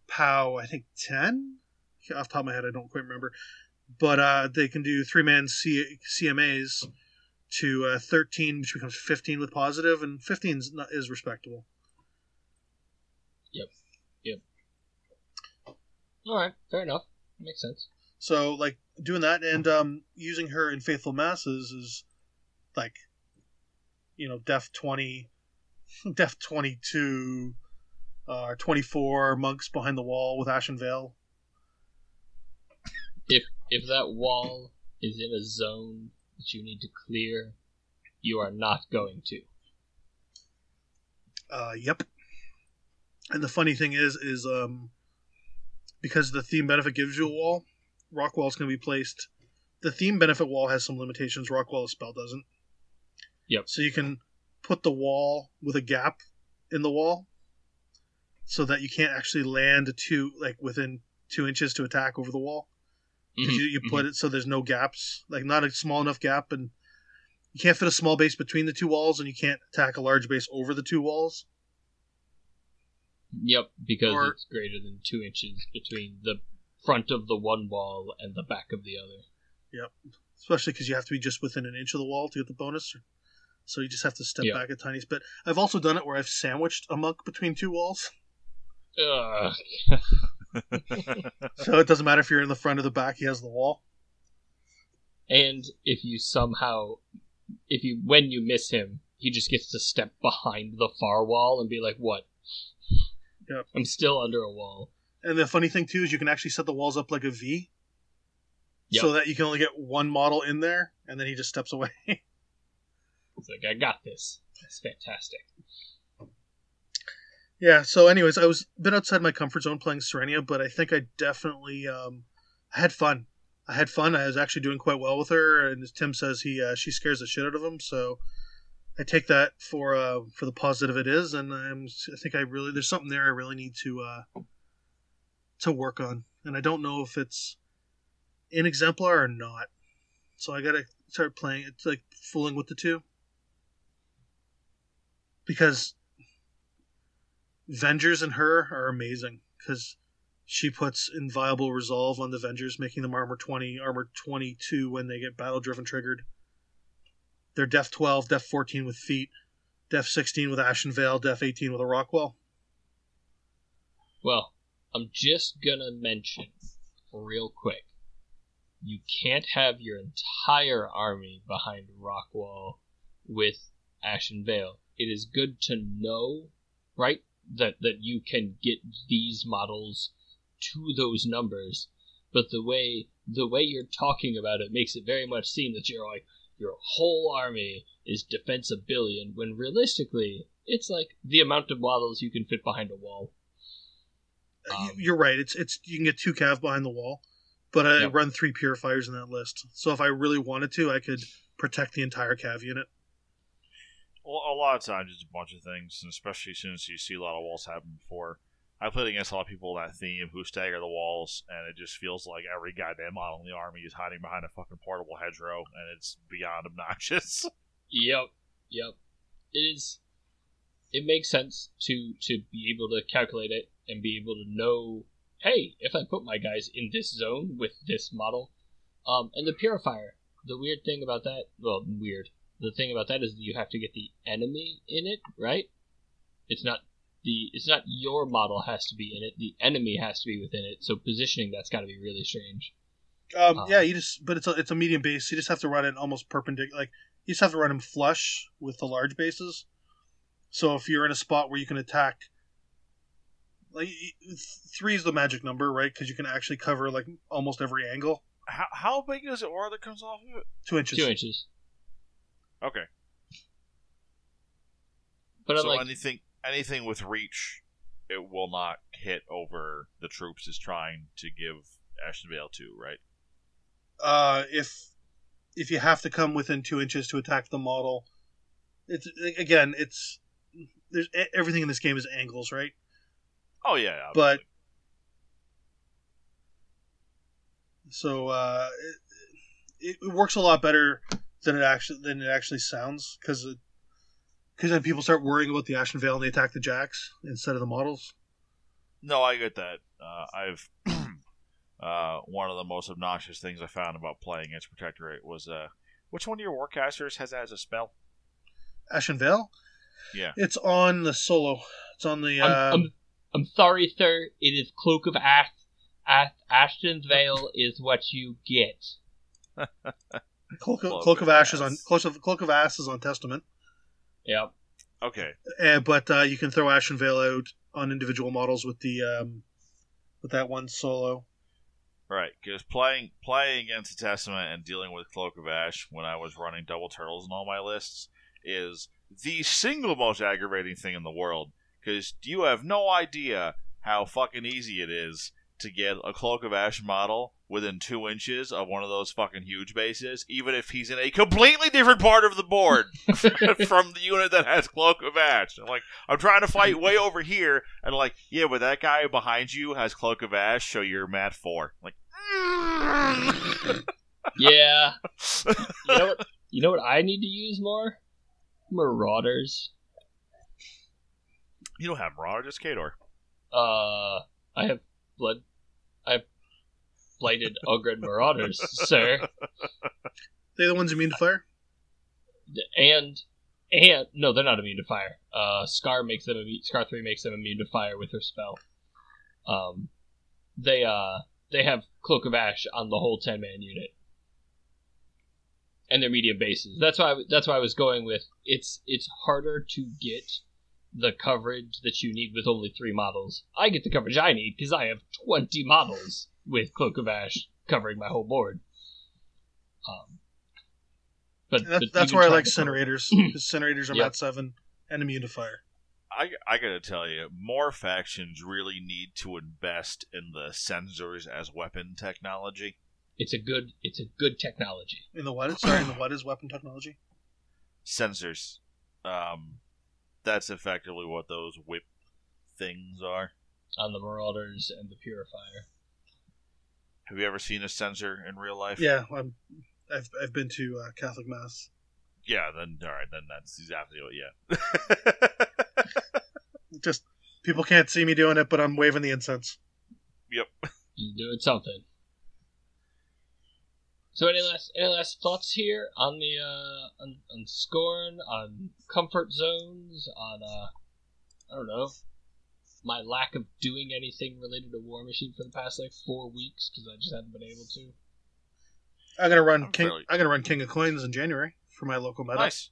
POW, I think ten, off the top of my head, I don't quite remember, but uh, they can do three man C- CMAs to uh, thirteen, which becomes fifteen with positive, and fifteen is, not- is respectable. All right, fair enough. Makes sense. So like doing that and um, using her in Faithful Masses is like you know def twenty, def twenty two, uh, twenty four monks behind the wall with Ashen Veil. If if that wall is in a zone that you need to clear, you are not going to. Uh, yep. And the funny thing is, is um, because the theme benefit gives you a wall, Rockwall is going to be placed. The theme benefit wall has some limitations. Rockwall spell doesn't. Yep. So you can put the wall with a gap in the wall, so that you can't actually land two like within two inches to attack over the wall. Mhm, you, you put it so there's no gaps, like not a small enough gap, and you can't fit a small base between the two walls, and you can't attack a large base over the two walls. Yep, because Or- it's greater than two inches between the front of the one wall and the back of the other. Yep, especially because you have to be just within an inch of the wall to get the bonus. So you just have to step Yeah. back a tiny bit. I've also done it where I've sandwiched a monk between two walls, Ugh. so it doesn't matter if you're in the front or the back. He has the wall. And if you somehow, if you when you miss him, he just gets to step behind the far wall and be like, "What? Yep. I'm still under a wall." And the funny thing too is you can actually set the walls up like a V, Yep. so that you can only get one model in there, and then he just steps away. It's like I got this. That's fantastic. yeah. So, anyways, I was a bit outside my comfort zone playing Serenia, but I think I definitely um, I had fun. I had fun. I was actually doing quite well with her, and Tim says, he uh, she scares the shit out of him. So I take that for uh, for the positive it is, and I'm I think I really there's something there I really need to uh, to work on, and I don't know if it's in exemplar or not. So I gotta start playing. It's like fooling with the two because Vengers and her are amazing because she puts inviolable resolve on the Vengers, making them armor 20, armor 22 when they get battle driven triggered. They're def 12, def 14 with feet, def 16 with Ashen Veil, def 18 with a Rockwall. Well, I'm just gonna mention real quick. You can't have your entire army behind Rockwall with Ashen Veil. It is good to know, right, that that you can get these models to those numbers. But the way the way you're talking about it makes it very much seem that you're like your whole army is defense a billion, when realistically it's like the amount of models you can fit behind a wall. Uh, Um, You're right. It's it's you can get two cav behind the wall, but I Yep. run three purifiers in that list. So if I really wanted to, I could protect the entire cav unit. Well, a lot of times it's a bunch of things, and especially since you see a lot of walls happen before. I played against a lot of people in that theme who stagger the walls, and it just feels like every goddamn model in the army is hiding behind a fucking portable hedgerow, and it's beyond obnoxious. Yep, yep. It is. It makes sense to to be able to calculate it and be able to know. Hey, if I put my guys in this zone with this model, um, and the purifier. The weird thing about that, well, weird. The thing about that is you have to get the enemy in it, right? It's not the. It's not your model has to be in it. The enemy has to be within it. So positioning that's got to be really strange. Um, Um, yeah, you just but it's a it's a medium base. You just have to run it almost perpendicular. Like you just have to run them flush with the large bases. So if you're in a spot where you can attack, like three is the magic number, right? Because you can actually cover like almost every angle. how, how big is the aura that comes off of it? Two inches. Two inches. Okay, But I'm so like, anything anything with reach, it will not hit over the troops is trying to give Ashen Veil to, right? Uh, if if you have to come within two inches to attack the model, it's again it's there's everything in this game is angles, right? Oh yeah, But- So uh, it, it works a lot better than it actually than it actually sounds because because then people start worrying about the Ashen Veil and they attack the jacks instead of the models. No, I get that. Uh, I've uh, one of the most obnoxious things I found about playing against Protectorate was uh, which one of your warcasters has that as a spell? Ashen Veil. Yeah. It's on the solo. It's on the. I'm, Um, I'm, I'm sorry, sir. It is Cloak of Ash. Ash Ashton's Veil is what you get. Cloak, of, Cloak Cloak of of Ash is on Cloak of, Cloak of Ass is on Testament, Yep. Okay. uh, but uh, you can throw Ashen Veil out on individual models with the um, with that one solo. Right, because playing playing against the Testament and dealing with Cloak of Ash when I was running double turtles in all my lists is the single most aggravating thing in the world. Because you have no idea how fucking easy it is to get a Cloak of Ash model within two inches of one of those fucking huge bases, even if he's in a completely different part of the board from the unit that has Cloak of Ash. I'm like, I'm trying to fight way over here, and like, yeah, but that guy behind you has Cloak of Ash, so you're mat four. Like, Yeah. you know what? You know what I need to use more? Marauders. you don't have Marauders, just Kador. Uh, I have blood. Blighted Ogrun Marauders, sir, They the ones immune to fire. and and no, they're not immune to fire. Uh, Scar makes them immune. Scar three makes them immune to fire with her spell. Um, they uh they have Cloak of Ash on the whole ten man unit, and they're medium bases. That's why I, that's why I was going with it's it's harder to get the coverage that you need with only three models. I get the coverage I need because I have twenty models with Cloak of Ash covering my whole board. Um, but, that, but that's even where I like to cover- Cinerators. Because Cinerators are Yep. mat seven and immune to fire. I, I gotta tell you, more factions really need to invest in the censers as weapon technology. It's a good it's a good technology. In the what? Sorry, in the what is weapon technology? Censers. Um, that's effectively what those whip things are. on the Marauders and the Purifier. Have you ever seen a censer in real life? Yeah, I'm, I've I've been to uh, Catholic mass. Yeah, then all right, then that's exactly what. Yeah. Just people can't see me doing it, but I'm waving the incense. yep. You're doing something. So any last any last thoughts here on the uh on, on Skorne, on comfort zones, on uh I don't know my lack of doing anything related to Warmachine for the past like four weeks because I just haven't been able to. I'm gonna run I'm King. fairly- I'm gonna run King of Coins in January for my local meta. Nice.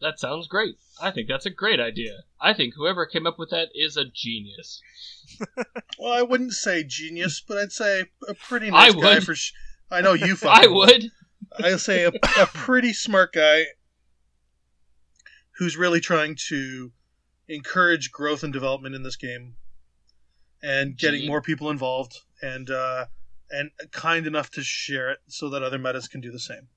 That sounds great. I think that's a great idea. I think whoever came up with that is a genius. Well, I wouldn't say genius, but I'd say a pretty I nice guy for. Sh- I know you. I would. I'd say a, a pretty smart guy who's really trying to encourage growth and development in this game, and getting Gee. more people involved, and uh, and kind enough to share it so that other metas can do the same.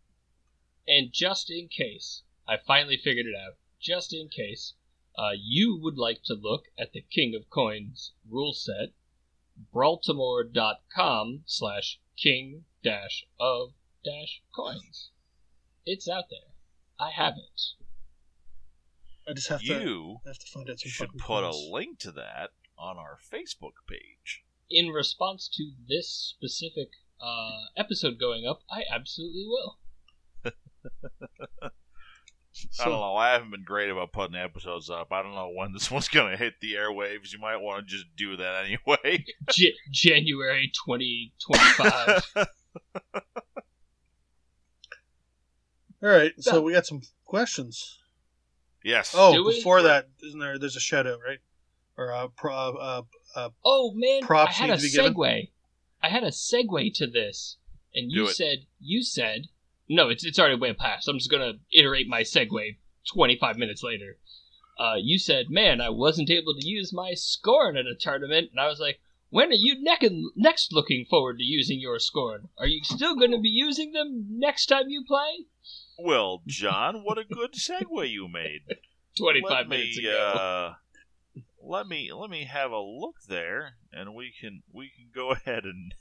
And just in case, I finally figured it out. Just in case, uh, you would like to look at the King of Coins rule set, baltimore.com slash king dash of dash coins. It's out there. I have it. I just have to. You I have to find out some should fucking put a link to that on our Facebook page. In response to this specific uh, episode going up, I absolutely will. I don't know. I haven't been great about putting episodes up. I don't know when this one's gonna hit the airwaves. You might want to just do that anyway. J- January 2025. All right, so So- we got some questions. Yes. Oh, Do we? before that, isn't there? There's a shadow, right? Or a, pro, uh, uh, Oh man, Props I had need a to be given? segue. I had a segue to this, and you said you said no. It's it's already way past. I'm just gonna iterate my segue 25 minutes later. Uh, you said, "Man, I wasn't able to use my Skorne at a tournament," and I was like, "When are you neck next looking forward to using your Skorne? Are you still going to be using them next time you play?" Well, John, what a good segue you made. 25 let minutes me, ago. Uh, let me let me have a look there, and we can we can go ahead and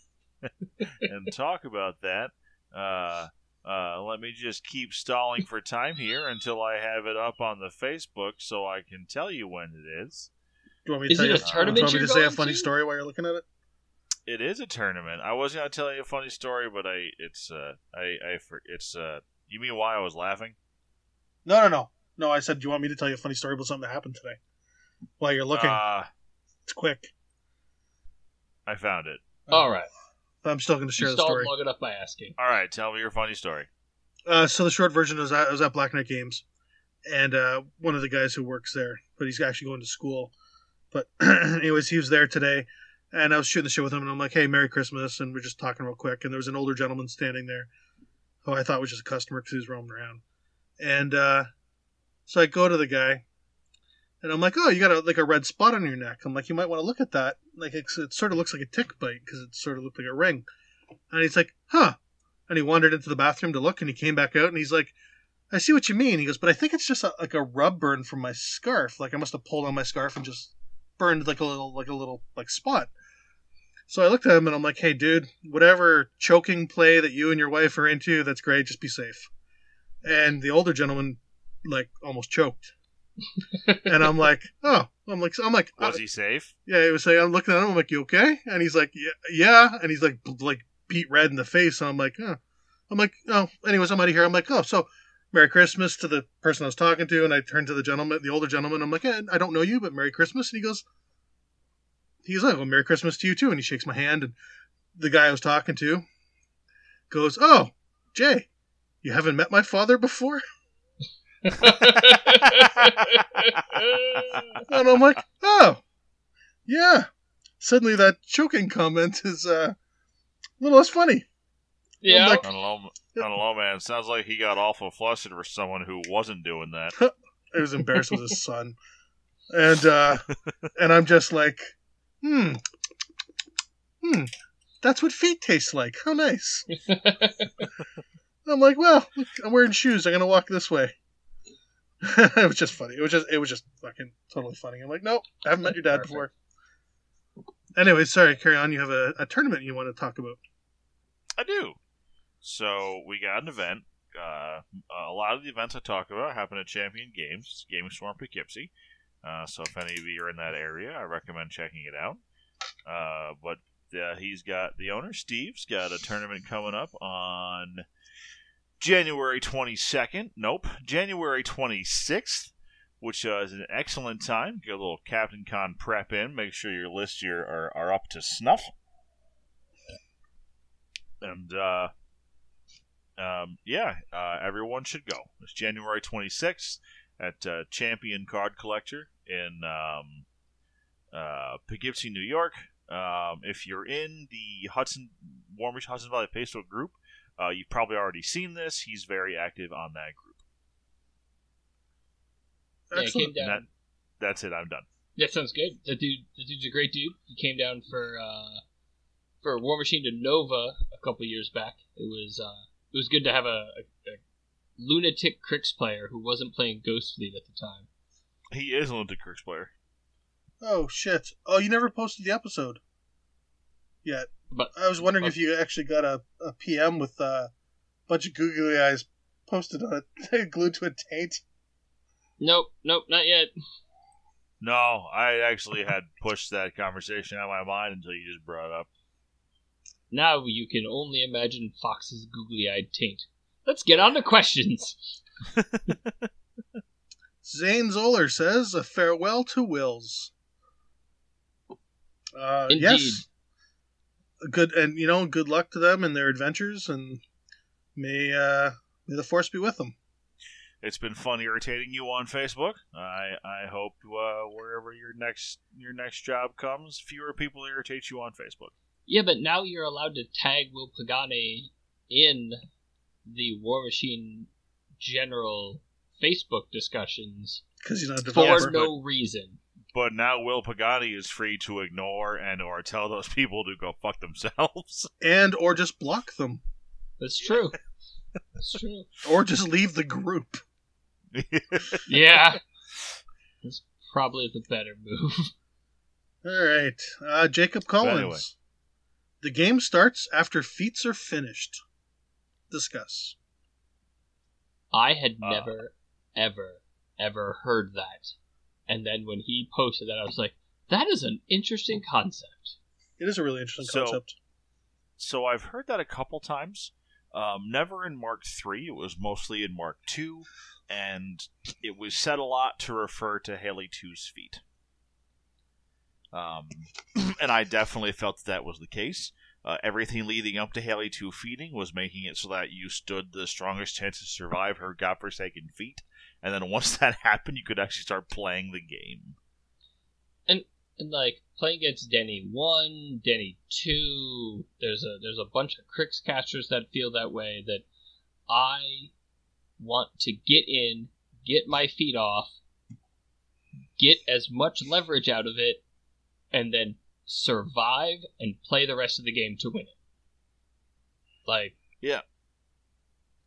and talk about that. Uh, uh, let me just keep stalling for time here until I have it up on the Facebook so I can tell you when it is. Do you want me to Is tell it you, a do you want me to say a funny to? story while you're looking at it? It is a tournament. I was gonna tell you a funny story, but I it's uh I I for, it's uh you mean why I was laughing? No, no, no. No, I said, do you want me to tell you a funny story about something that happened today? While you're looking. Uh, it's quick. I found it. All right. I'm still going to share You the stalled story. long enough by asking. All right, tell me your funny story. Uh, so the short version is I was at Black Knight Games, and uh, one of the guys who works there, but he's actually going to school. But anyways, he was there today, and I was shooting the shit with him, and I'm like, "Hey, Merry Christmas!" And we're just talking real quick, and there was an older gentleman standing there, who I thought it was just a customer because he was roaming around, and uh, so I go to the guy, and I'm like, "Oh, you got a, like a red spot on your neck." I'm like, "You might want to look at that. Like, it sort of looks like a tick bite because it sort of looked like a ring." And he's like, "Huh." and he wandered into the bathroom to look and he came back out and he's like i see what you mean he goes but i think it's just a, like a rub burn from my scarf like i must have pulled on my scarf and just burned like a little like a little like spot so i looked at him and i'm like hey dude whatever choking play that you and your wife are into that's great just be safe and the older gentleman like almost choked and i'm like oh i'm like i'm like Was he safe? yeah, he was saying, I'm looking at him, I'm like, you okay? And he's like, yeah, yeah. And he's like, like beat red in the face. And I'm like, oh. I'm like, oh, anyways, I'm out of here. I'm like, oh, so Merry Christmas to the person I was talking to. And I turned to the gentleman, the older gentleman. I'm like, eh, I don't know you, but Merry Christmas. And he goes, he's like, well, Merry Christmas to you too. And he shakes my hand. And the guy I was talking to goes, oh, Jay, you haven't met my father before? And I'm like, oh, yeah. Suddenly that choking comment is uh, a little less funny. yeah. like- I don't know. I don't know, man. Sounds like he got awful flustered for someone who wasn't doing that. I was embarrassed with his son. And uh, and I'm just like, hmm, hmm, that's what feet taste like. How nice. I'm like, well, look, I'm wearing shoes. I'm gonna walk this way. it was just funny. It was just it was just fucking totally funny. I'm like, nope, I haven't met your dad Perfect. before. Anyway, sorry, carry on. You have a, a tournament you want to talk about. I do. So we got an event. Uh, a lot of the events I talk about happen at Champion Games, Gaming Storm Poughkeepsie. Uh, so if any of you are in that area, I recommend checking it out. Uh, but uh, he's got the owner Steve's got a tournament coming up on January 22nd. Nope, January 26th, which uh, is an excellent time. Get a little Captain Con prep in. Make sure your lists are, are, are up to snuff. And uh, um, yeah, uh, everyone should go. It's January 26th at uh, Champion Card Collector in um, uh, Poughkeepsie, New York. Um, if you're in the Hudson Warmish Hudson Valley Facebook group, uh, you've probably already seen this. He's very active on that group. Yeah, he Excellent. came down. That, that's it. I'm done. That sounds good. The dude, the dude's a great dude. He came down for uh, for Warmachine to Nova a couple years back. It was uh, it was good to have a, a, a lunatic Cryx player who wasn't playing Ghost Fleet at the time. He is a Lunatic Cryx player. Oh shit! Oh, you never posted the episode yet. But I was wondering but- if you actually got a, a PM with uh, a bunch of googly eyes posted on it, glued to a taint. nope, nope, not yet. No, I actually had pushed that conversation out of my mind until you just brought it up. Now you can only imagine Fox's googly-eyed taint. Let's get on to questions. Zane Zoller says, "A farewell to Wills." Uh, Indeed. yes, good, and you know, good luck to them in their adventures, and may uh, may the force be with them. It's been fun irritating you on Facebook. I I hope uh, wherever your next your next job comes, fewer people irritate you on Facebook. Yeah, but now you're allowed to tag Will Pagani in the Warmachine general Facebook discussions Because he's not a for developer. no reason. But now Will Pagani is free to ignore and or tell those people to go fuck themselves. and or just block them, That's true. That's true. or just leave the group. Yeah. That's probably the better move. All right, uh, Jacob Collins. anyway. The game starts after feats are finished. Discuss. I had Uh. never, ever, ever heard that. And then when he posted that, I was like, that is an interesting concept. It is a really interesting So- concept. So I've heard that a couple times. Um, never in Mark Three. It was mostly in Mark Two, and it was said a lot to refer to Haley 2's feat. Um, and I definitely felt that, that was the case. Uh, everything leading up to Haley 2 feeding was making it so that you stood the strongest chance to survive her godforsaken feat. And then once that happened, you could actually start playing the game. And and like playing against Denny one, Denny two, there's a there's a bunch of Cryx casters that feel that way. That I want to get in, get my feat off, get as much leverage out of it, and then survive and play the rest of the game to win it. Like Yeah.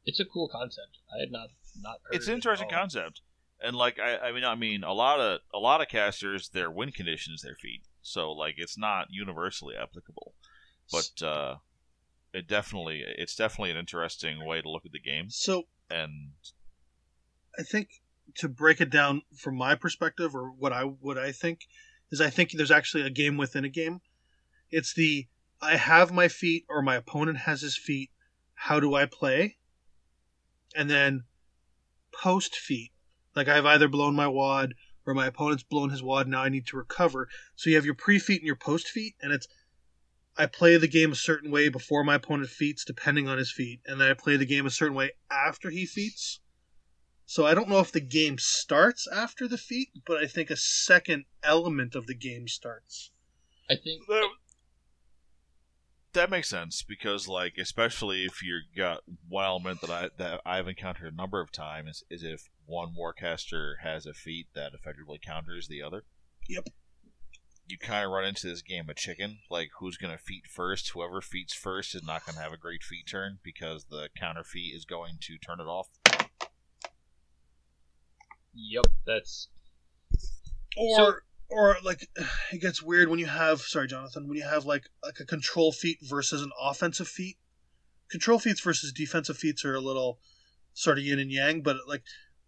it's a cool concept. I had not not it's an interesting concept and like I, I mean i mean a lot of a lot of casters their win condition is their feat so like it's not universally applicable but uh it definitely it's definitely an interesting way to look at the game So and I think to break it down from my perspective, or what I what I think is, I think there's actually a game within a game. It's the I have my feat, or my opponent has his feat. How do I play? And then post feat, like I've either blown my wad or my opponent's blown his wad. Now I need to recover. So you have your pre feat and your post feat, and it's I play the game a certain way before my opponent feats, depending on his feat, and then I play the game a certain way after he feats. So I don't know if the game starts after the feat, but I think a second element of the game starts. I think that, that makes sense because like especially if you got one element that i that i've encountered a number of times is if one warcaster has a feat that effectively counters the other. Yep. you kind of run into this game of chicken like who's going to feat first? Whoever feats first is not going to have a great feat turn because the counter feat is going to turn it off. Yep, that's Or So- or like it gets weird when you have sorry Jonathan, when you have like like a control feat versus an offensive feat. Control feats versus defensive feats are a little sort of yin and yang, but like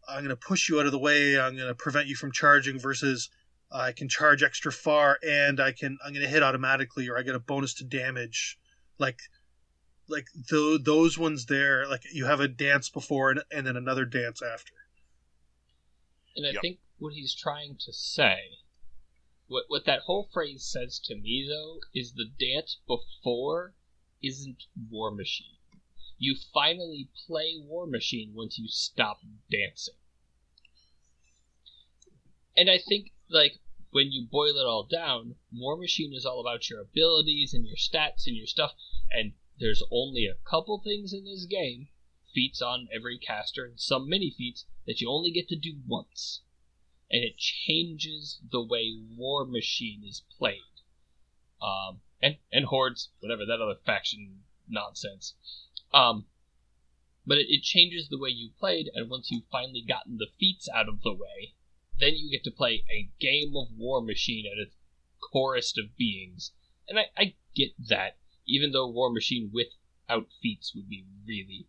I'm going to push you out of the way, I'm going to prevent you from charging versus I can charge extra far and I can I'm going to hit automatically or I get a bonus to damage. Like like th- those ones there like you have a dance before and, and then another dance after. And I Yep. think what he's trying to say, what what that whole phrase says to me though, is the dance before isn't Warmachine. You finally play Warmachine once you stop dancing. And I think like when you boil it all down, Warmachine is all about your abilities and your stats and your stuff, and there's only a couple things in this game, feats on every caster and some mini feats that you only get to do once. And it changes the way Warmachine is played. Um, and, and Hordes, whatever, that other faction nonsense. Um, but it, it changes the way you played, and once you've finally gotten the feats out of the way, then you get to play a game of Warmachine at its corest of beings. And I, I get that, even though Warmachine without feats would be really,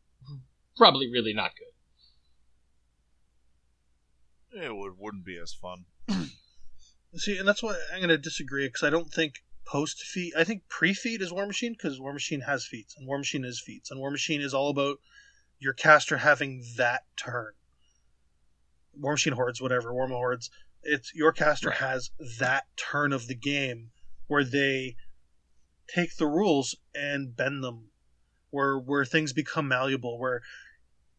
probably really not good. It would, wouldn't be as fun See, and that's why I'm going to disagree because I don't think post feat. I think pre feat is Warmachine because Warmachine has feats and Warmachine is feats and Warmachine is all about your caster having that turn. Warmachine hordes, whatever Warmachine hordes. It's your caster Right. has that turn of the game where they take the rules and bend them, where where things become malleable, where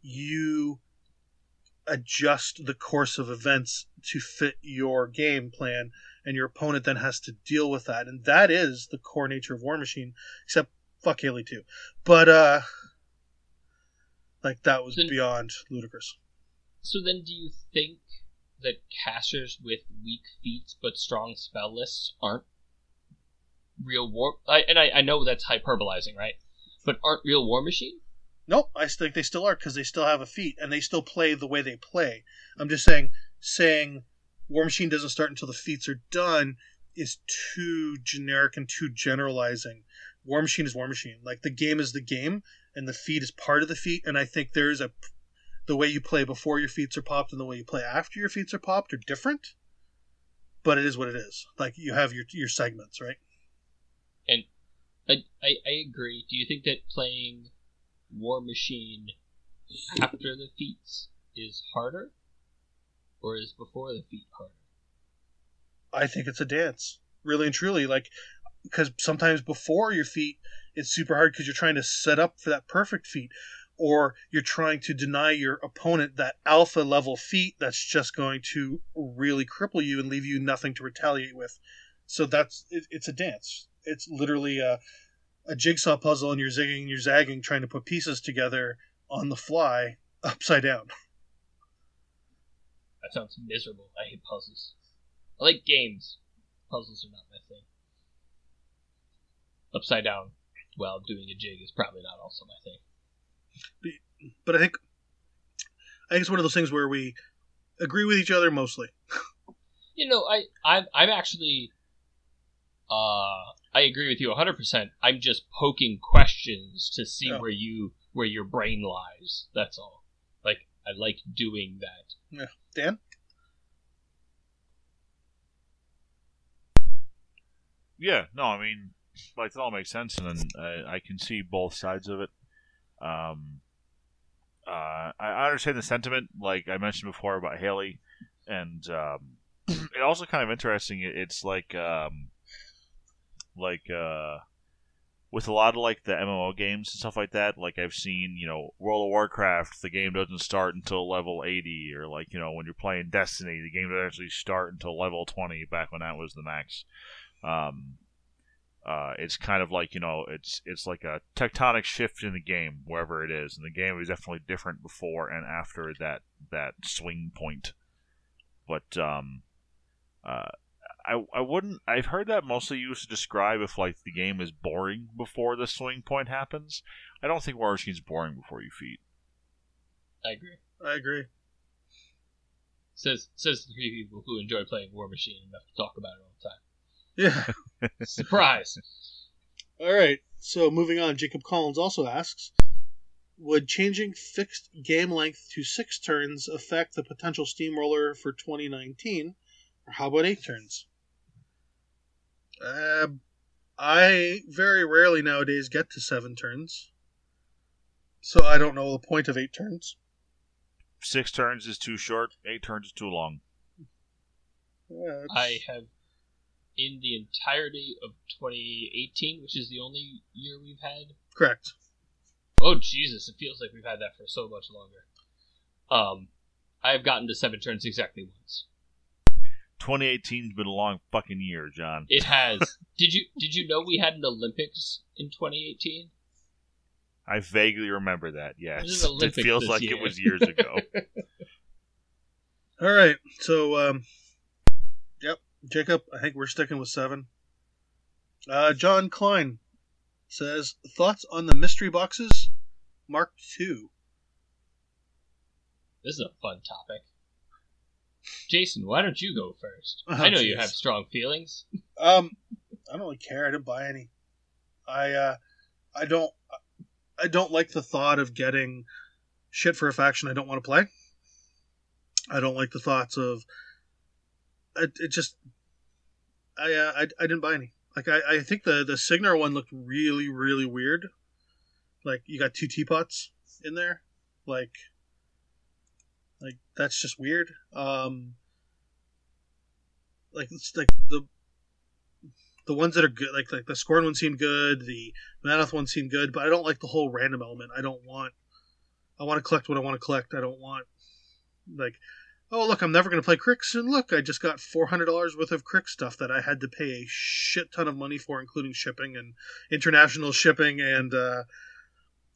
you adjust the course of events to fit your game plan and your opponent then has to deal with that and that is the core nature of war machine except fuck haley too but uh like that was Then- beyond ludicrous So then, do you think that casters with weak feats but strong spell lists aren't real war? I, and I, I know that's hyperbolizing, right? But aren't real Warmachine? Nope, I think they still are because they still have a feat and they still play the way they play. I'm just saying, saying Warmachine doesn't start until the feats are done is too generic and too generalizing Warmachine is Warmachine. Like the game is the game, and the feat is part of the feat. And I think there's a the way you play before your feats are popped and the way you play after your feats are popped are different. But it is what it is. Like you have your your segments, right? And I, I, I agree. Do you think that playing Warmachine after the feats is harder, or is before the feat harder? I think it's a dance, really and truly. Like because sometimes before your feat, it's super hard because you're trying to set up for that perfect feat, or you're trying to deny your opponent that alpha level feat that's just going to really cripple you and leave you nothing to retaliate with. So that's it, it's a dance. It's literally a, a jigsaw puzzle, and you're zigging, and you're zagging, trying to put pieces together on the fly, upside down. That sounds miserable. I hate puzzles. I like games. Puzzles are not my thing. Upside down while doing a jig is probably not also my thing. But I think I think it's one of those things where we agree with each other mostly. You know, I I'm I'm actually uh I agree with you 100%. I'm just poking questions to see Yeah. where you where your brain lies. That's all. Like I like doing that. Dan, Yeah, no, I mean, like it all makes sense, and then I, I can see both sides of it. Um, uh, I I understand the sentiment, like I mentioned before about Haley, and um, it also kind of interesting. It's like, um, like uh, with a lot of like the MMO games and stuff like that. Like I've seen, you know, World of Warcraft, the game doesn't start until level eighty, or like you know when you're playing Destiny, the game doesn't actually start until level twenty. Back when that was the max. Um, uh, it's kind of like you know, it's it's like a tectonic shift in the game wherever it is, and the game is definitely different before and after that that swing point. But um, uh, I I wouldn't. I've heard that mostly used to describe if like the game is boring before the swing point happens. I don't think Warmachine's boring before you feed. I agree. I agree. Says says the three people who enjoy playing Warmachine enough to talk about it all the time. Yeah. Surprise! All right. So moving on, Jacob Collins also asks, would changing fixed game length to six turns affect the potential steamroller for 2019, or how about eight turns? Uh, I very rarely nowadays get to seven turns, so I don't know the point of eight turns. Six turns is too short. Eight turns is too long. Yeah, I have, in the entirety of 2018, which is the only year we've had. correct. Oh Jesus! It feels like we've had that for so much longer. Um, I have gotten to seven turns exactly once. 2018's been a long fucking year, John. It has. did you did you know we had an Olympics in 2018? I vaguely remember that. Yes, it feels like year. it was years ago. All right. So, um, yep, Jacob, I think we're sticking with seven. Uh, John Klein says thoughts on the mystery boxes, Mark II. This is a fun topic. Jason, why don't you go first? Oh, I know you have strong feelings. Um, I don't really care. I didn't buy any. I uh, I don't I don't like the thought of getting shit for a faction I don't want to play. I don't like the thoughts of it. It just I uh, I I didn't buy any. Like I, I think the the Cygnar one looked really really weird. Like you got two teapots in there, like like that's just weird. Um, like it's like the the ones that are good, like like the Skorne one seemed good, the Menoth one seemed good, but I don't like the whole random element. I don't want. I want to collect what I want to collect. I don't want like, oh look, I'm never going to play Cryx, and look, I just got four hundred dollars worth of Cryx stuff that I had to pay a shit ton of money for, including shipping and international shipping and uh,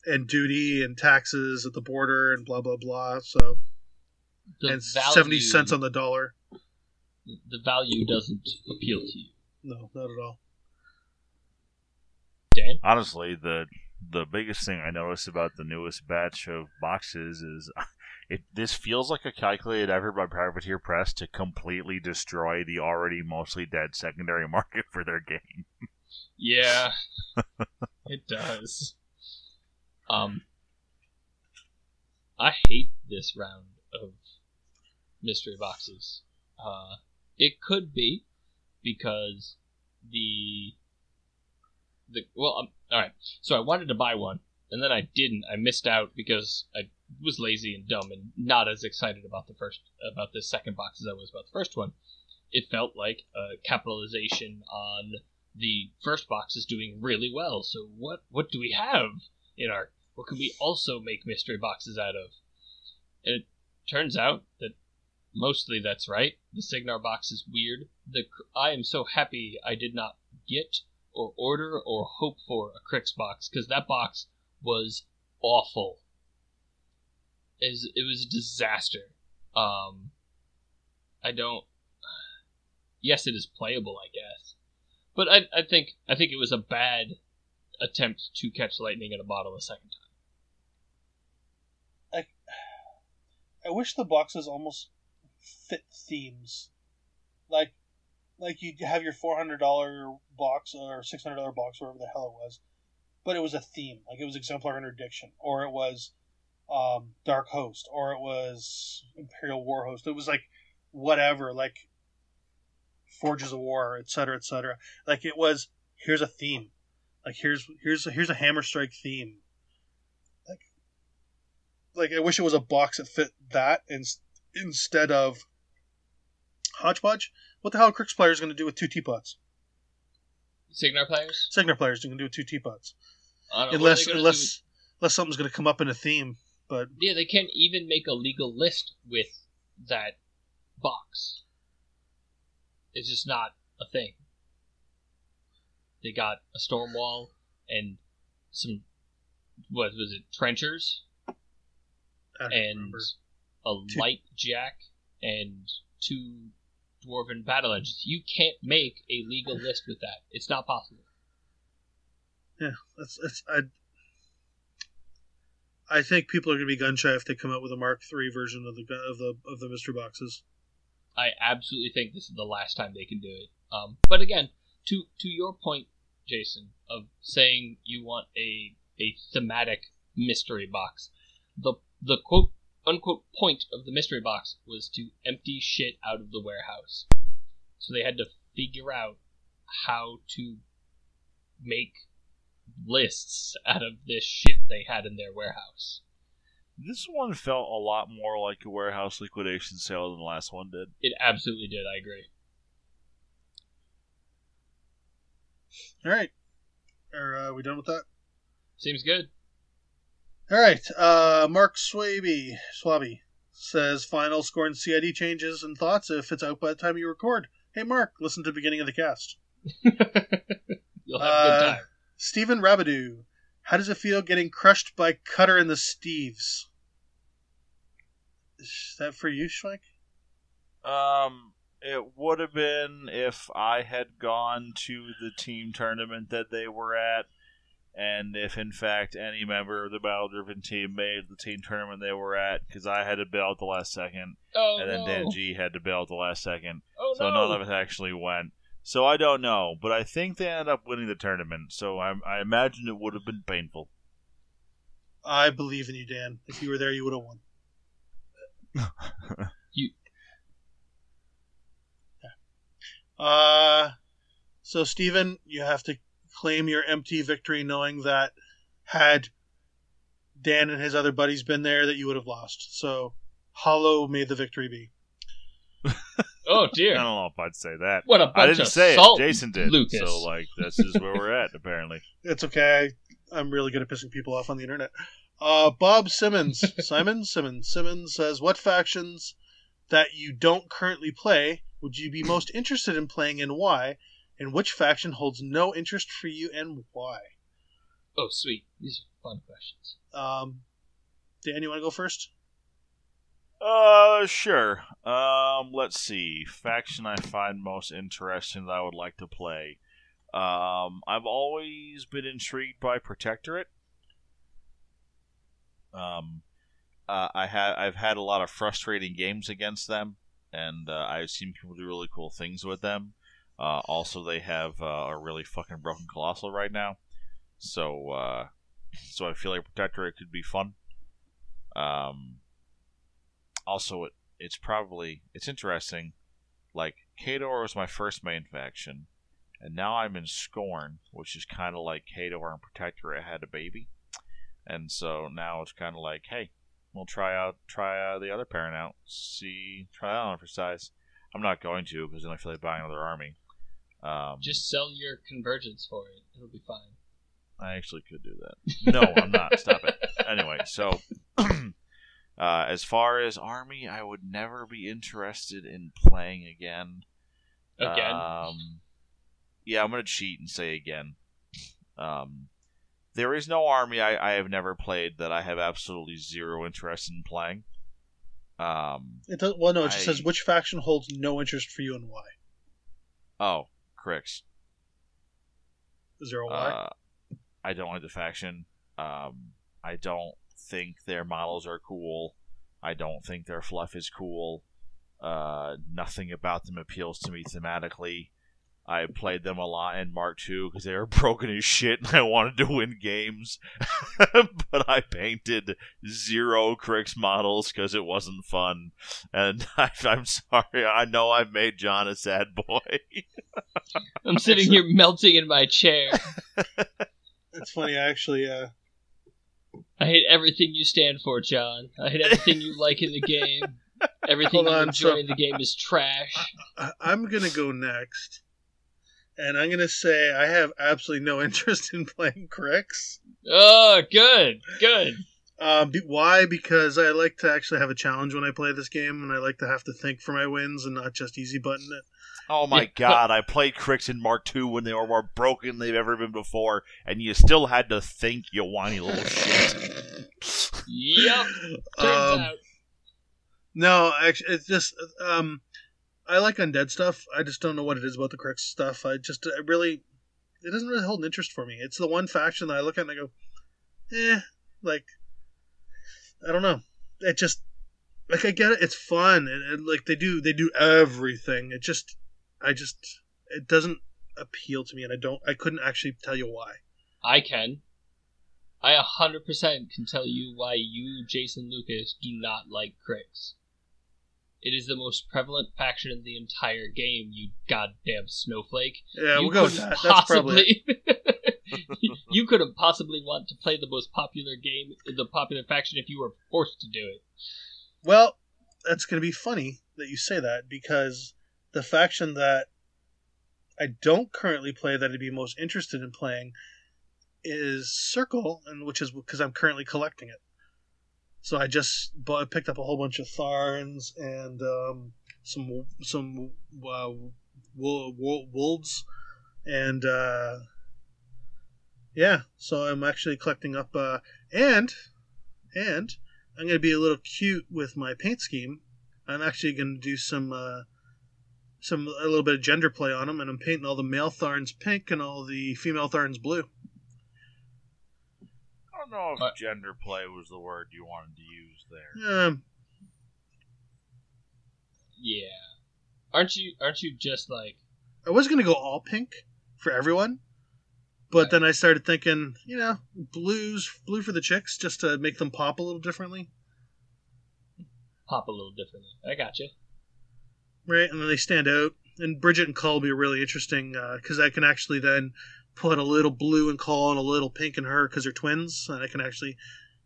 and duty and taxes at the border and blah blah blah. So and value, seventy cents on the dollar. the value doesn't appeal to you. No, not at all. Dan? Honestly, the the biggest thing I noticed about the newest batch of boxes is it. This feels like a calculated effort by Privateer Press to completely destroy the already mostly dead secondary market for their game. Yeah, it does. Um, I hate this round of mystery boxes. Uh, it could be because the the well, um, all right. So I wanted to buy one, and then I didn't. I missed out because I was lazy and dumb and not as excited about the first about the second box as I was about the first one. It felt like a capitalization on the first box is doing really well. So what what do we have in our what can we also make mystery boxes out of? And it turns out that mostly that's right. The Cygnar box is weird. The I am so happy I did not get or order or hope for a Cryx box because that box was awful. It was, it was a disaster. Um, I don't. Yes, it is playable, I guess, but I, I think I think it was a bad attempt to catch lightning in a bottle a second time. I wish the boxes almost fit themes. Like like you have your four hundred dollar box or six hundred dollar box, whatever the hell it was, but it was a theme. Like it was Exemplar Interdiction, or it was um, Dark Host, or it was Imperial War Host. It was like whatever, like Forges of War, etc., etc. Like it was. Here's a theme. Like here's here's here's a Hammer Strike theme. Like like I wish it was a box that fit that in, instead of hodgepodge. What the hell are Cryx players going to do with two teapots? Cygnar players? Cygnar players are going to do with two teapots. I don't know, what are Unless they gonna unless unless something's going to come up in a theme. But yeah, they can't even make a legal list with that box. It's just not a thing. They got a Stormwall and some what was it trenchers I don't and remember. A light jack and two dwarven battle engines. You can't make a legal list with that. It's not possible. Yeah, that's that's I. I think people are going to be gun shy if they come out with a Mark III version of the of the of the mystery boxes. I absolutely think this is the last time they can do it. Um, but again, to to your point, Jason, of saying you want a a thematic mystery box, the the quote unquote point of the mystery box was to empty shit out of the warehouse. So they had to figure out how to make lists out of this shit they had in their warehouse. This one felt a lot more like a warehouse liquidation sale than the last one did. It absolutely did. I agree. All right, are uh, we done with that? Seems good. All right, uh, Mark Swaby Swaby says final score and CID changes and thoughts if it's out by the time you record. Hey, Mark, listen to the beginning of the cast. You'll have a good Uh, time. Stephen Rabidou, how does it feel getting crushed by Cutter and the Steves? Is that for you, Schweik? Um, it would have been if I had gone to the team tournament that they were at, and if in fact any member of the Battle Driven team made the team tournament they were at, because I had to bail at the last second, Oh and then no! Dan G had to bail at the last second, oh so no! none of us actually went. So I don't know, but I think they ended up winning the tournament. So I, I imagine it would have been painful. I believe in you, Dan. If you were there, you would have won. You- Uh, so Stephen, you have to claim your empty victory, knowing that had Dan and his other buddies been there, that you would have lost. So, hollow may the victory be. Oh dear. I don't know if I'd say that. What a bunch I didn't of say salt, it. Jason did. Lucas. So like this is where we're at apparently. It's okay. I'm really good at pissing people off on the internet. Uh, Bob Simmons, Simon Simmons, Simmons says, "What factions that you don't currently play would you be most interested in playing, and why? And which faction holds no interest for you, and why?" Oh sweet, these are fun questions. Um, Dan, you want to go first? Uh, sure. Um, let's see. Faction I find most interesting that I would like to play. Um, I've always been intrigued by Protectorate. Um, uh, I had I've had a lot of frustrating games against them, and uh, I've seen people do really cool things with them. Uh, also, they have uh, a really fucking broken colossal right now, so uh, so I feel like Protectorate could be fun. Um, also, it it's probably it's interesting. Like Khador was my first main faction, and now I'm in Skorne, which is kind of like Khador and Protectorate had a baby, and so now it's kind of like, hey, we'll try out try uh, the other parent out, see try that on for size. I'm not going to because then I feel like buying another army. Um, Just sell your convergence for it. It'll be fine. I actually could do that. No, I'm not. Stop it. Anyway, so uh, as far as army, I would never be interested in playing again. Again. Um, yeah, I'm gonna cheat and say again. Um, there is no army I, I have never played that I have absolutely zero interest in playing. Um, It does, well, no, it just I- says which faction holds no interest for you and why. oh, Cryx. Is there a why? Uh, I don't like the faction. Um, I don't think their models are cool. I don't think their fluff is cool. Uh, nothing about them appeals to me thematically. I played them a lot in Mark II because they were broken as shit and I wanted to win games. but I painted zero Cryx models because it wasn't fun. And I, I'm sorry, I know I made John a sad boy. I'm sitting here melting in my chair. it's funny, actually. Uh, I hate everything you stand for, John. I hate everything you like in the game. Everything Hold you on, enjoy so- in the game is trash. I- I'm gonna go next, and I'm gonna say I have absolutely no interest in playing Cryx. Oh, good, good. Um, be, why? Because I like to actually have a challenge when I play this game, and I like to have to think for my wins and not just easy button it. Oh my Yeah, god, I played Cryx in Mark II when they were more broken than they've ever been before, and you still had to think, you whiny little shit. Yep. Turns Um, out. No, actually, it's just um, I like undead stuff. I just don't know what it is about the Cryx stuff. I just I really, it doesn't really hold an interest for me. It's the one faction that I look at and I go, eh, like, I don't know. It just like I get it. It's fun and, like they do they do everything. It just I just it doesn't appeal to me, and I don't I couldn't actually tell you why. I can. I 100% can tell you why you, Jason Lucas, do not like Cryx. It is the most prevalent faction in the entire game, you goddamn snowflake. Yeah, you we'll go with that. That's probably you couldn't possibly want to play the most popular game, the popular faction, if you were forced to do it. Well, that's going to be funny that you say that because the faction that I don't currently play that I'd be most interested in playing is Circle, and which is because I'm currently collecting it. So I just bought, picked up a whole bunch of Tharns and um, some some uh, wol- wol- wolves, and uh, yeah. So I'm actually collecting up, uh, and and I'm going to be a little cute with my paint scheme. I'm actually going to do some uh, some a little bit of gender play on them, and I'm painting all the male Tharns pink and all the female Tharns blue. I don't know if What? gender play was the word you wanted to use there. Um, Yeah. Aren't you? Aren't you just like? I was going to go all pink for everyone, but Right. then I started thinking, you know, blues, blue for the chicks, just to make them pop a little differently, Pop a little differently. I got you. right? And then they stand out. And Bridget and Cull will be really interesting because I can actually then put a little blue in Cull and a little pink in her because they're twins, and I can actually,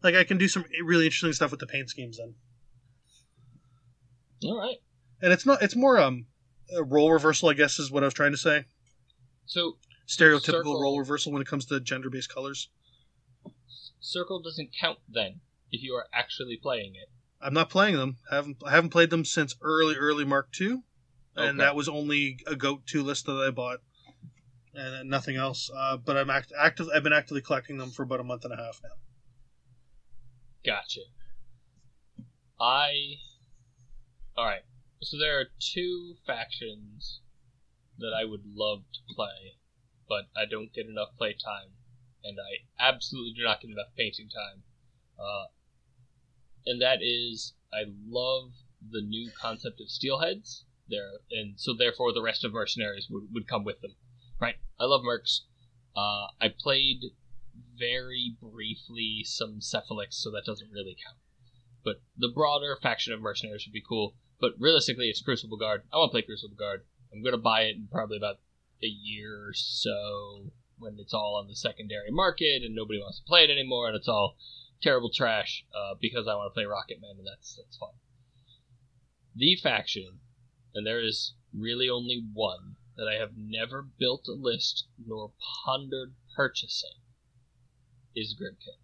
like, I can do some really interesting stuff with the paint schemes then. All right. and it's not it's more um a role reversal i guess is what i was trying to say So stereotypical Circle- role reversal when it comes to gender-based colors circle doesn't count then if you are actually playing it. i'm not playing them I haven't i haven't played them since early early mark ii and Okay. that was only a goat 2 list that i bought and nothing else uh, but i'm act- active i've been actively collecting them for about a month and a half now Gotcha. I. Alright. So there are two factions that I would love to play, but I don't get enough play time, and I absolutely do not get enough painting time. Uh, and that is, I love the new concept of steelheads, there, and so therefore the rest of mercenaries would, would come with them. Right? I love mercs. Uh, I played very briefly some Cephalyx, so that doesn't really count. But the broader faction of mercenaries would be cool. But realistically, it's Crucible Guard. I want to play Crucible Guard. I'm gonna buy it in probably about a year or so when it's all on the secondary market and nobody wants to play it anymore and it's all terrible trash uh, because I want to play Rocket Man and that's that's fun. The faction, and there is really only one that I have never built a list nor pondered purchasing, is Grymkin.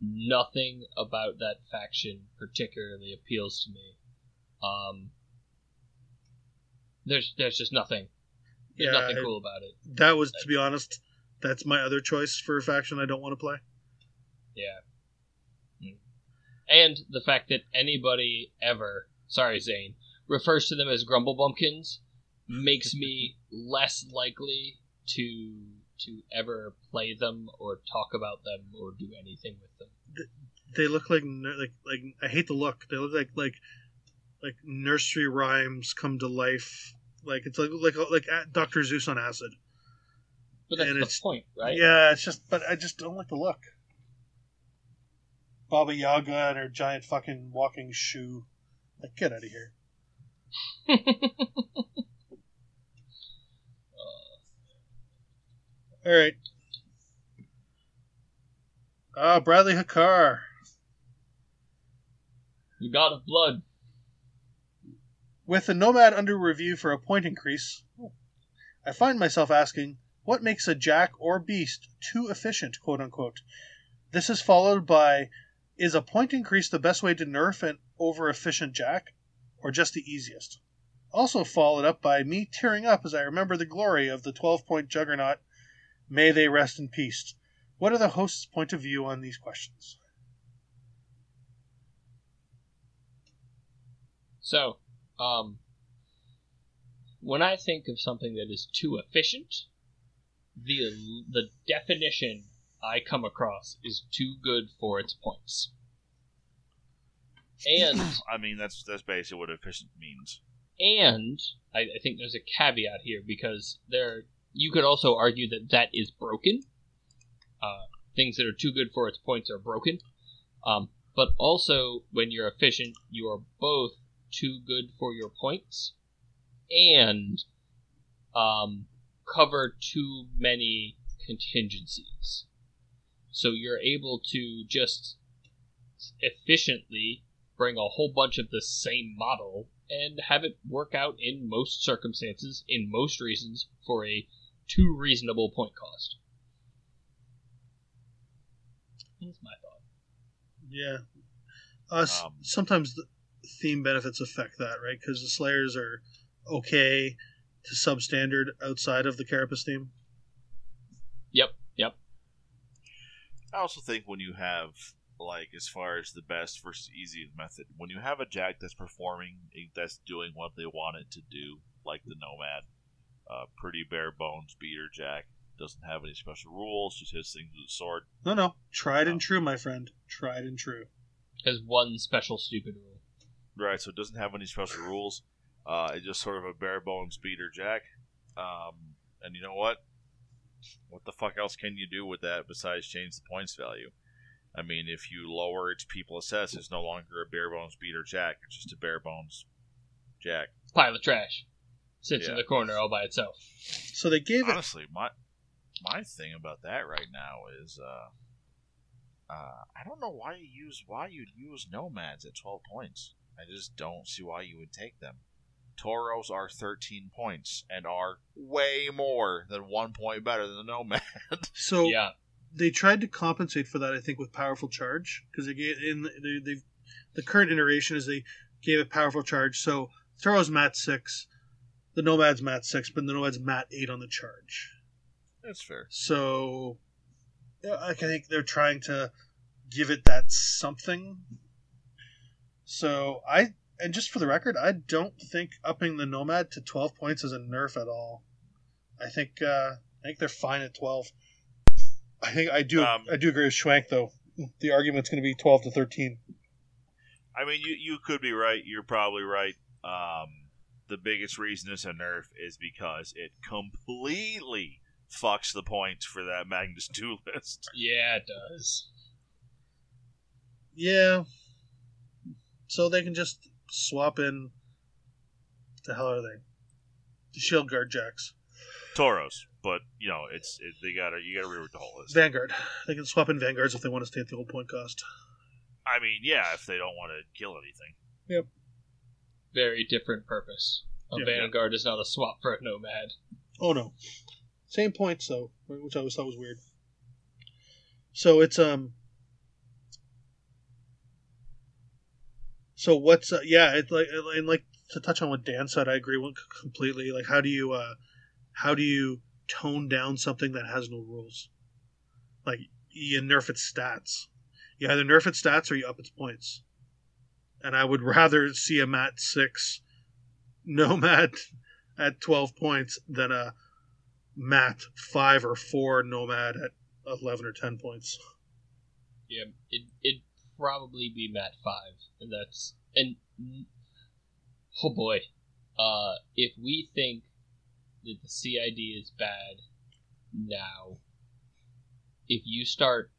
Nothing about that faction particularly appeals to me. Um, there's there's just nothing. There's Yeah, nothing I- cool about it. That was, to be honest, that's my other choice for a faction I don't want to play. Yeah. Mm. And the fact that anybody ever, sorry Zane, refers to them as Grumble Bumpkins makes me less likely to to ever play them or talk about them or do anything with them. They look like like like I hate the look. They look like like like nursery rhymes come to life. Like it's like like like uh, Doctor Seuss on acid. But that's And the it's- point, right? Yeah, it's just, but I just don't like the look. Baba Yaga and her giant fucking walking shoe. Like, get out of here. All right. Ah, Bradley Hakar. the God of Blood. With the Nomad under review for a point increase, I find myself asking, what makes a jack or beast too efficient, quote unquote? This is followed by, is a point increase the best way to nerf an over efficient jack, or just the easiest? Also followed up by me tearing up as I remember the glory of the 12 point juggernaut. May they rest in peace. What are the host's point of view on these questions? So, um, when I think of something that is too efficient, the the definition I come across is too good for its points. And I mean, that's that's basically what efficient means. and I, I think there's a caveat here because there you could also argue that that is broken. Uh, things that are too good for its points are broken. Um, but also, when you're efficient, you are both too good for your points and um, cover too many contingencies. So you're able to just efficiently bring a whole bunch of the same model and have it work out in most circumstances, in most reasons, for a too reasonable point cost. That's my thought. Yeah. Uh, Um, sometimes the theme benefits affect that, right? Because the Slayers are okay to substandard outside of the Carapace theme. Yep, yep. I also think when you have like as far as the best versus easiest method, when you have a jack that's performing, that's doing what they want it to do, like the Nomad, uh, pretty bare bones beater jack, doesn't have any special rules, just hits things with a sword. No, no. Tried and true, my friend. Tried and true. Has one special stupid rule. Right, so it doesn't have any special rules. Uh, it's just sort of a bare bones beater jack. Um, and you know what? What the fuck else can you do with that besides change the points value? I mean, if you lower its people assess, it's no longer a bare bones beater jack. It's just a bare bones jack. Pile of trash. Sits in the corner all by itself. So they gave it. Honestly, my my thing about that right now is, uh, uh, I don't know why you use why you'd use nomads at twelve points. I just don't see why you would take them. Toros are thirteen points and are way more than one point better than the nomad. So Yeah. they tried to compensate for that, I think, with powerful charge because they gave in the, they, they the current iteration is they gave it powerful charge. So Toro's mat six, the Nomad's mat six, but the Nomad's mat eight on the charge. That's fair. So I think they're trying to give it that something. So I and just for the record, I don't think upping the Nomad to twelve points is a nerf at all. I think uh, I think they're fine at twelve. I think I do Um, I do agree with Schwank though. The argument's going to be twelve to thirteen. I mean, you you could be right. You're probably right. Um, the biggest reason it's a nerf is because it completely fucks the points for that Magnus Duelist. Yeah, it does. Yeah. So they can just swap in. The hell are they? The shield guard jacks. Toros, but you know it's it, they gotta you gotta rework the whole list. Vanguard. They can swap in Vanguards if they want to stay at the old point cost. I mean, yeah, if they don't want to kill anything. Very different purpose. A Yeah. Vanguard is not a swap for a Nomad. Oh no. Same points though, which I always thought was weird. So it's um. So what's uh, yeah? It's like and like to touch on what Dan said, I agree with completely. Like, how do you uh, how do you tone down something that has no rules? Like you nerf its stats. You either nerf its stats or you up its points. And I would rather see a mat six nomad at twelve points than a mat five or four nomad at eleven or ten points. Yeah, it it'd probably be Mat five, and that's and oh boy, uh, if we think that the CID is bad now, if you start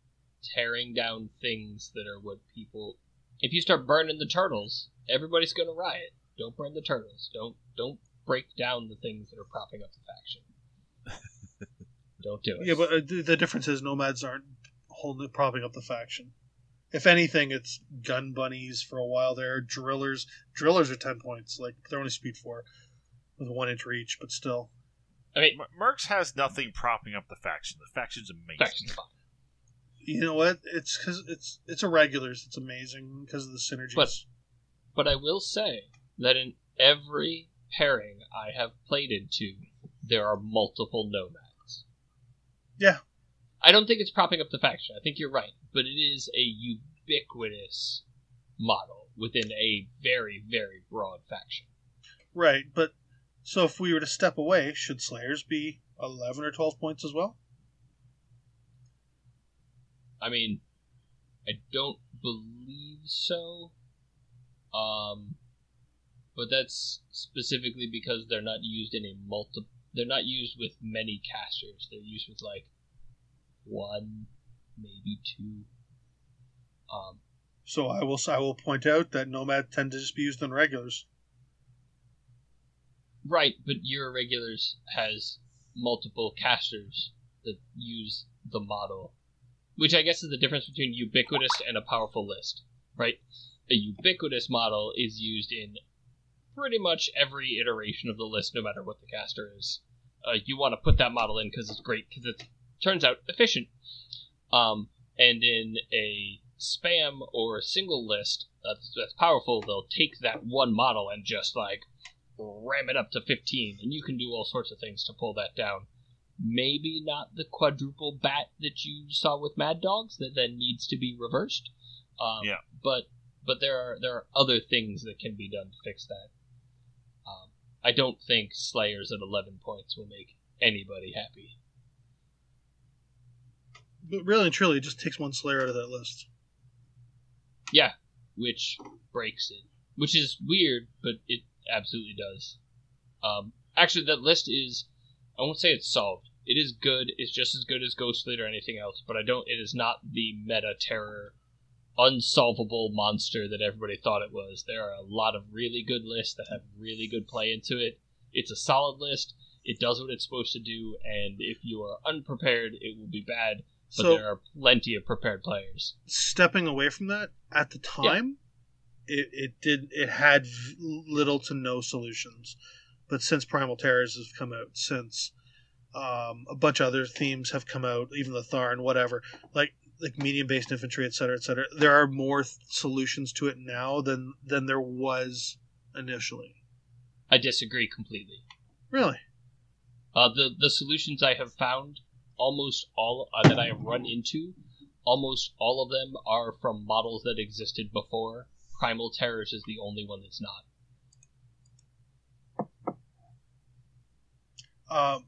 tearing down things that are what people, if you start burning the turtles, everybody's gonna riot. Don't burn the turtles. Don't don't break down the things that are propping up the faction. don't do it. Yeah, but uh, the the difference is nomads aren't holding propping up the faction. If anything, it's gun bunnies for a while there. Drillers, drillers are ten points. Like they're only speed four, with one inch reach, but still. I mean, M- Mercs has nothing propping up the faction. The faction's amazing. faction's fine. You know what? It's because it's it's a irregulars. It's amazing because of the synergies. But- But I will say that in every pairing I have played into, there are multiple nomads. Yeah. I don't think it's propping up the faction. I think you're right, but it is a ubiquitous model within a very, very broad faction. right, but so if we were to step away, should Slayers be eleven or twelve points as well? I mean, I don't believe so. Um, but that's specifically because they're not used in a multi. They're not used with many casters. They're used with like one, maybe two. Um, So I will I will point out that nomad tend to just be used on regulars. right, but your regulars has multiple casters that use the model, which I guess is the difference between ubiquitous and a powerful list, right? A ubiquitous model is used in pretty much every iteration of the list, no matter what the caster is. Uh, you want to put that model in because it's great because it turns out efficient. Um, and in a spam or a single list that's, that's powerful, they'll take that one model and just like ram it up to 15, and you can do all sorts of things to pull that down. Maybe not the quadruple bat that you saw with Mad Dogs that then needs to be reversed. Um, Yeah. But but there are there are other things that can be done to fix that. Um, I don't think Slayers at 11 points will make anybody happy. But really and truly, it just takes one Slayer out of that list. Yeah, which breaks it. Which is weird, but it absolutely does. Um, actually, that list is. I won't say it's solved. It is good. It's just as good as Ghost Fleet or anything else, but I don't. It is not the meta terror, unsolvable monster that everybody thought it was. There are a lot of really good lists that have really good play into it. It's a solid list. It does what it's supposed to do, and if you are unprepared, it will be bad. But So- there are plenty of prepared players. stepping away from that at the time it, it did it had v- little to no solutions but since primal terrors has come out since um, a bunch of other themes have come out even the tharn whatever like like medium based infantry et cetera et cetera there are more th- solutions to it now than than there was initially I disagree completely. really Uh, the the solutions I have found, almost all uh, that I have run into, almost all of them are from models that existed before. Primal Terrors is the only one that's not. um,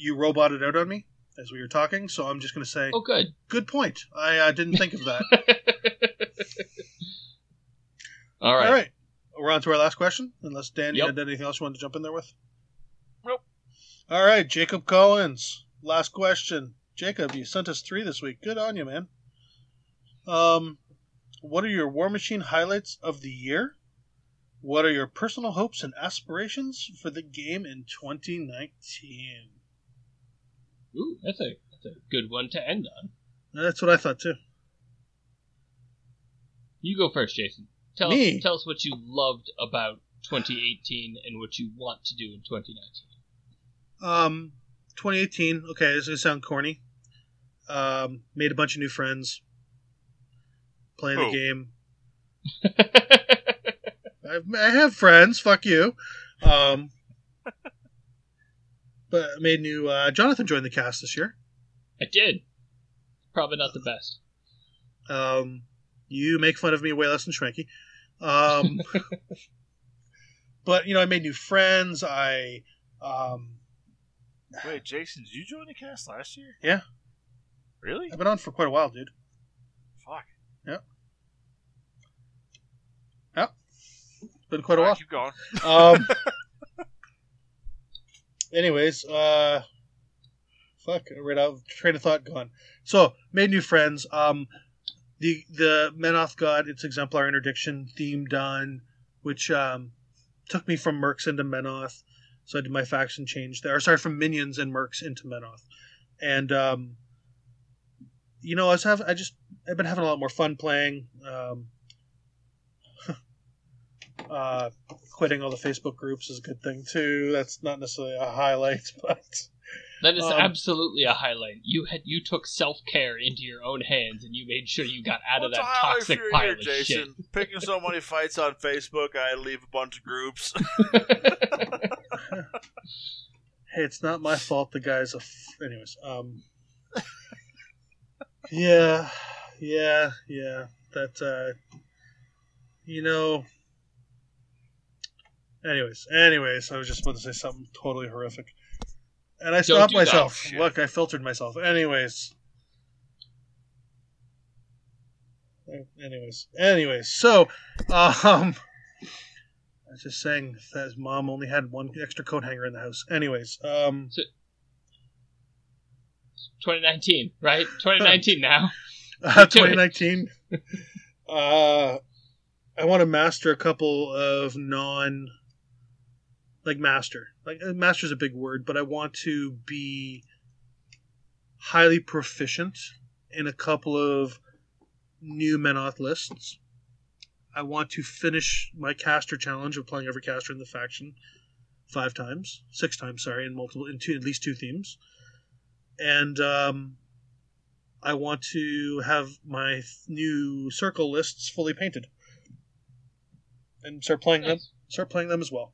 you roboted out on me as we were talking so i'm just going to say Oh, good. good point i uh, didn't think of that all right. All right. we're on to our last question. Unless Dan, you Yep. had anything else you wanted to jump in there with? Nope. All right, Jacob Collins. Last question. Jacob, you sent us three this week. Good on you, man. Um, what are your Warmachine highlights of the year? What are your personal hopes and aspirations for the game in 2019? Ooh, that's a that's a good one to end on. That's what I thought too. You go first, Jason. Tell Me? us tell us what you loved about 2018 and what you want to do in 2019. Um, 2018. Okay, this is gonna sound corny. Um, made a bunch of new friends. Playing Who? the game. I, I have friends. Fuck you. Um, but I made new. Uh, Jonathan joined the cast this year. I did. Probably not the best. Um, you make fun of me way less than Schwanky. Um, but you know, I made new friends. I um, Wait, Jason, did you join the cast last year? Yeah. Really? I've been on for quite a while, dude. Fuck. Been quite a while. Alright, keep going. Um. anyways, uh, fuck, right out train of thought gone. So made new friends. Um, the the Menoth got its exemplar interdiction theme done, which um took me from Mercs into Menoth. So I did my faction change there. Or sorry, from Minions and Mercs into Menoth, and um, you know, I was have I just I've been having a lot more fun playing. Um, uh, quitting all the Facebook groups is a good thing too. That's not necessarily a highlight, but That is Um, absolutely a highlight. You had you took self care into your own hands and you made sure you got out of that toxic for pile year, of Jason? Picking so many fights on Facebook, I leave a bunch of groups. hey, it's not my fault. The guy's a. F- anyways, um, yeah, yeah, yeah. That uh, you know. Anyways, anyways, I was just about to say something totally horrific, and I stopped do that. myself. Shit. Look, I filtered myself. Anyways. Anyways, anyways, so, um, I was just saying that his mom only had one extra coat hanger in the house. Anyways, um, 2019, right? 2019 now. uh, 2019. uh, I want to master a couple of non, like master. Like uh, master is a big word, but I want to be highly proficient in a couple of new Menoth lists. I want to finish my caster challenge of playing every caster in the faction five times, six times, sorry, in multiple, in two, at least two themes, and um, I want to have my new circle lists fully painted and start playing them. Start playing them as well.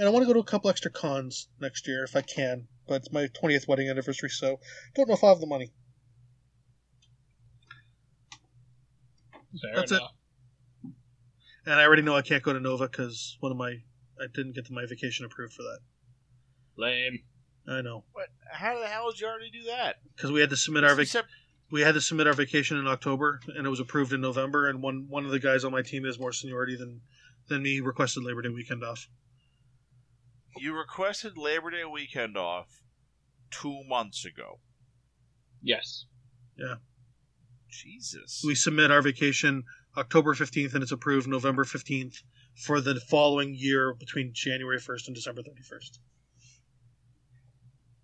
And I want to go to a couple extra cons next year if I can, but it's my 20th wedding anniversary, so don't know if I have the money. Fair That's it. And I already know I can't go to Nova because one of my I didn't get my vacation approved for that. Lame. I know What? How the hell did you already do that? because we had to submit our vac- Except- we had to submit our vacation in October, and it was approved in November. And one one of the guys on my team has more seniority than than me. Requested Labor Day weekend off. You requested Labor Day weekend off two months ago. Yes. Yeah. Jesus. We submit our vacation October fifteenth, and it's approved November fifteenth for the following year between January first and December thirty first.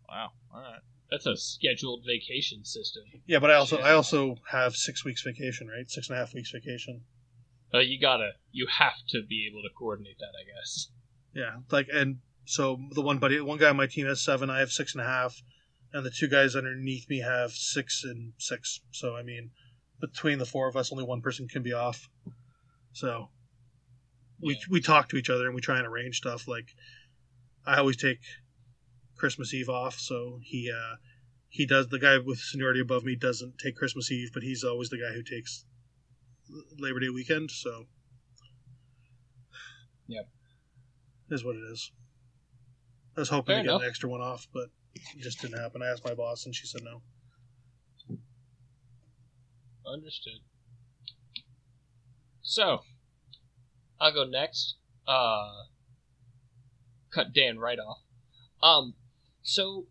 Wow. All right. That's a scheduled vacation system. Yeah, but I also I also have six weeks vacation, right? Six and a half weeks vacation. Uh, you gotta, you have to be able to coordinate that, I guess. Yeah, like and so the one buddy, one guy on my team has seven. I have six and a half, and the two guys underneath me have six and six. So I mean, between the four of us, only one person can be off. So we Yeah. we talk to each other and we try and arrange stuff. Like I always take Christmas Eve off, so he uh he does. The guy with seniority above me doesn't take Christmas Eve, but he's always the guy who takes Labor Day weekend. So Yep. is what it is. I was hoping Fair to get enough. an extra one off, but it just didn't happen. I asked my boss, and she said no. Understood. So, I'll go next. Uh, cut Dan right off. Um, so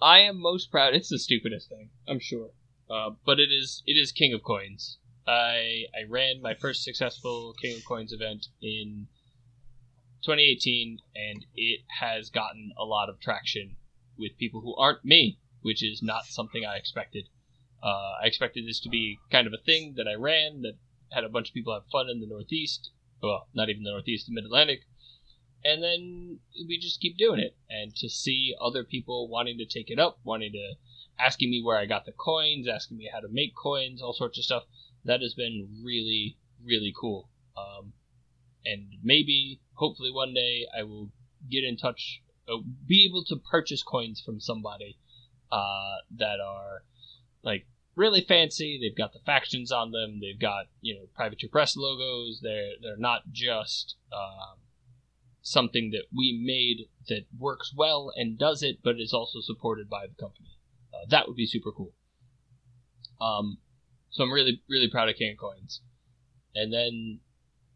I am most proud. It's the stupidest thing, I'm sure, uh, but it is it is King of Coins. I I ran my first successful King of Coins event in 2018, and it has gotten a lot of traction with people who aren't me, which is not something I expected. Uh, I expected this to be kind of a thing that I ran that had a bunch of people have fun in the Northeast. Well, not even the Northeast, the Mid Atlantic. And then we just keep doing it. And to see other people wanting to take it up, wanting to asking me where I got the coins, asking me how to make coins, all sorts of stuff, that has been really, really cool. Um, and maybe, hopefully, one day I will get in touch, uh, be able to purchase coins from somebody uh, that are like really fancy. They've got the factions on them. They've got you know Privateer Press logos. They're they're not just um, something that we made that works well and does it, but is also supported by the company. Uh, that would be super cool. Um, so I'm really really proud of Can Coins. And then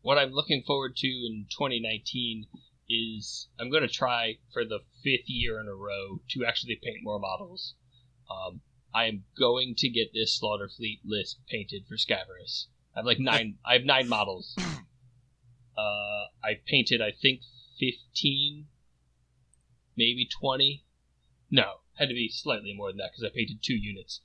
what I'm looking forward to in 2019 is I'm going to try for the fifth year in a row to actually paint more models. Um, I am going to get this Slaughter Fleet list painted for Scaverous. I have like nine. I have nine models. Uh, I painted, I think, fifteen, maybe twenty. No, had to be slightly more than that because I painted two units.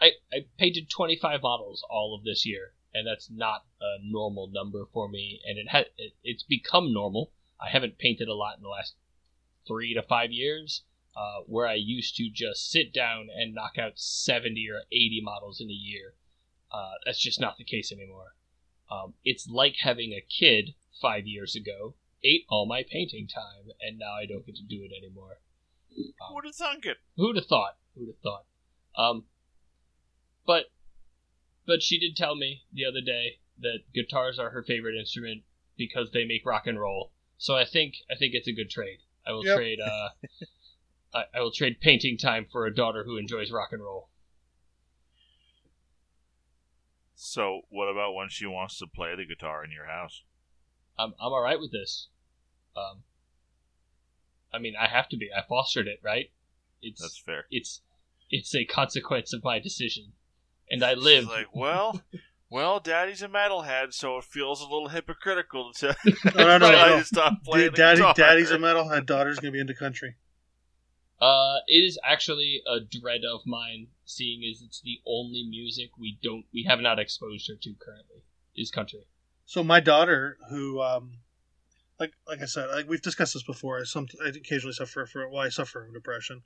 I, I painted twenty five models all of this year, and that's not a normal number for me. And it had it, it's become normal. I haven't painted a lot in the last three to five years, uh, where I used to just sit down and knock out 70 or 80 models in a year. Uh, that's just not the case anymore. Um, it's like having a kid five years ago ate all my painting time, and now I don't get to do it anymore. Who would have thunk it? Who'd have thought? Who'd have thought? Um, but but she did tell me the other day that guitars are her favorite instrument because they make rock and roll. So I think I think it's a good trade. I will Yep. trade uh, I, I will trade painting time for a daughter who enjoys rock and roll. So, what about when she wants to play the guitar in your house? I'm I'm all right with this. Um, I mean, I have to be. I fostered it, right? It's That's fair. it's it's a consequence of my decision, and I live. She's like, well, well, Daddy's a metalhead, so it feels a little hypocritical to No, no, no, tell no. you to stop playing the Daddy. Daddy's a metalhead. Daughter's gonna be into country. Uh, it is actually a dread of mine, seeing as it's the only music we don't we have not exposed her to currently is country. So my daughter, who, um, like, like I said, like we've discussed this before. I some I occasionally suffer for well, I suffer from depression,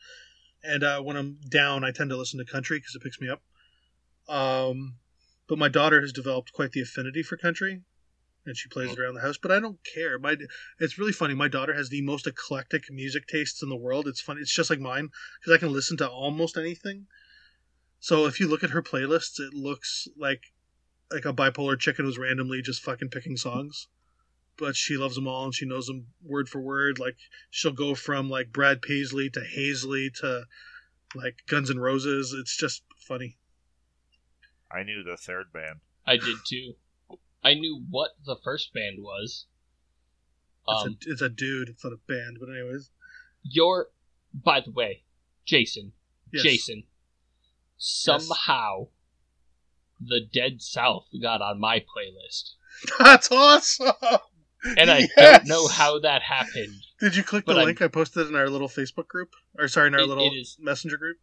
and uh, when I'm down, I tend to listen to country because it picks me up. Um, but my daughter has developed quite the affinity for country, and she plays it around the house. But I don't care. My it's really funny. My daughter has the most eclectic music tastes in the world. It's funny. It's just like mine because I can listen to almost anything. So if you look at her playlists, it looks like like a bipolar chicken who's randomly just fucking picking songs. But she loves them all and she knows them word for word. Like she'll go from like Brad Paisley to Hazley to like Guns N' Roses. It's just funny. I knew the third band. I did too. I knew what the first band was. It's, Um, a, it's a dude. It's not a band. But anyways, your, by the way, Jason, yes. Jason, somehow the Dead South got on my playlist, That's awesome. and I Yes! don't know how that happened. Did you click the But I'm- link I posted in our little Facebook group? Or sorry, in our It- little it is- messenger group?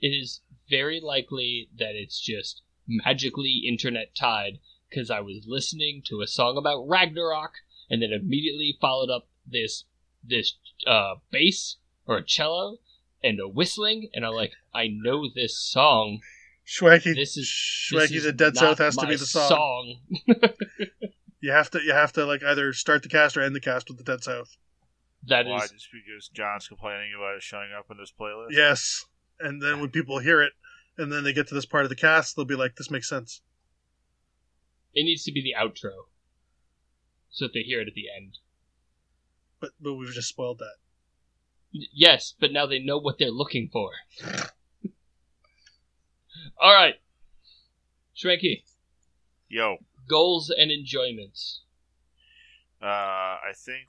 It is very likely that it's just magically internet tied because I was listening to a song about Ragnarok and then immediately followed up this this uh, bass or a cello and a whistling and I'm like I know this song. Schwacky, This is- Schwacky this is the Dead not South has to my be the song. song. You have to you have to like either start the cast or end the cast with the Dead South. That Why? is Just because John's complaining about it showing up in this playlist? Yes. And then when people hear it and then they get to this part of the cast, they'll be like, This makes sense. it needs to be the outro so that they hear it at the end. But but we've just spoiled that. Yes, but now they know what they're looking for. All right, Shranky. Yo, goals and enjoyments. Uh, I think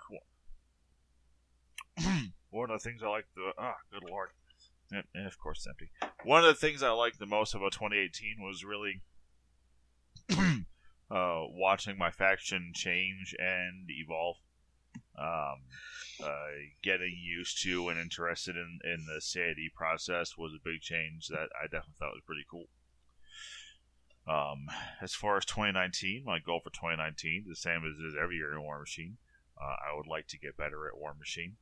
one of the things I like the ah, good lord, and, of course it's empty. One of the things I liked the most about 2018 was really uh, watching my faction change and evolve. Um, uh, getting used to and interested in, in the CID process was a big change that I definitely thought was pretty cool. Um, as far as 2019, my goal for 2019 the same as it is every year in Warmachine. Uh, I would like to get better at Warmachine.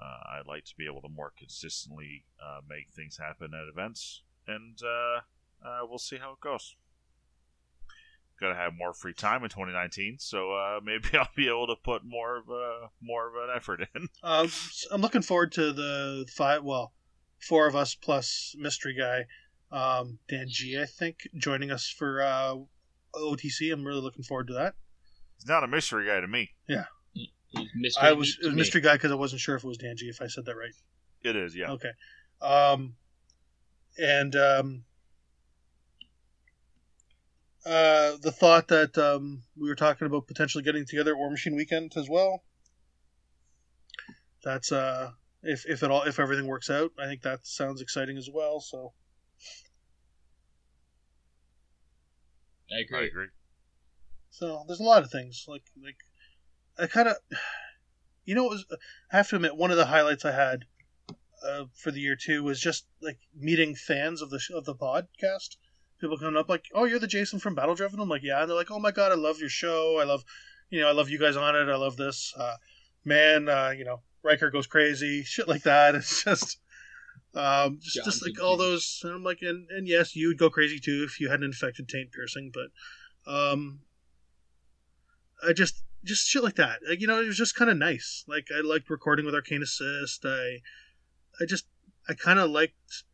Uh, I'd like to be able to more consistently uh, make things happen at events, and uh, uh, we'll see how it goes. Got to have more free time in 2019, so uh, maybe I'll be able to put more of a, more of an effort in. Um, I'm looking forward to the five. Well, four of us plus mystery guy, um, Dan G. I think joining us for uh, OTC. I'm really looking forward to that. He's not a mystery guy to me. He's mystery I was it was me. mystery guy because I wasn't sure if it was Danji. If I said that right. It is, yeah. Okay. Um, and um, uh, the thought that um, we were talking about potentially getting together at Warmachine Weekend as well. That's uh, if if it all if everything works out, I think that sounds exciting as well. So I agree. I agree. agree. so there's a lot of things like like I kind of you know it was I have to admit one of the highlights I had uh, for the year two was just like meeting fans of the sh- of the podcast. People coming up like, "Oh, you're the Jason from Battle Driven." I'm like, "Yeah," and they're like, "Oh my god, I love your show. I love, you know, I love you guys on it. I love this, uh, man. Uh, you know, Riker goes crazy, shit like that. It's just, um, just, just like all those. And I'm like, and, and yes, you would go crazy too if you had an infected taint piercing, but, um, I just, just shit like that. Like, you know, it was just kind of nice. Like I liked recording with Arcane Assist. I, I just, I kind of liked,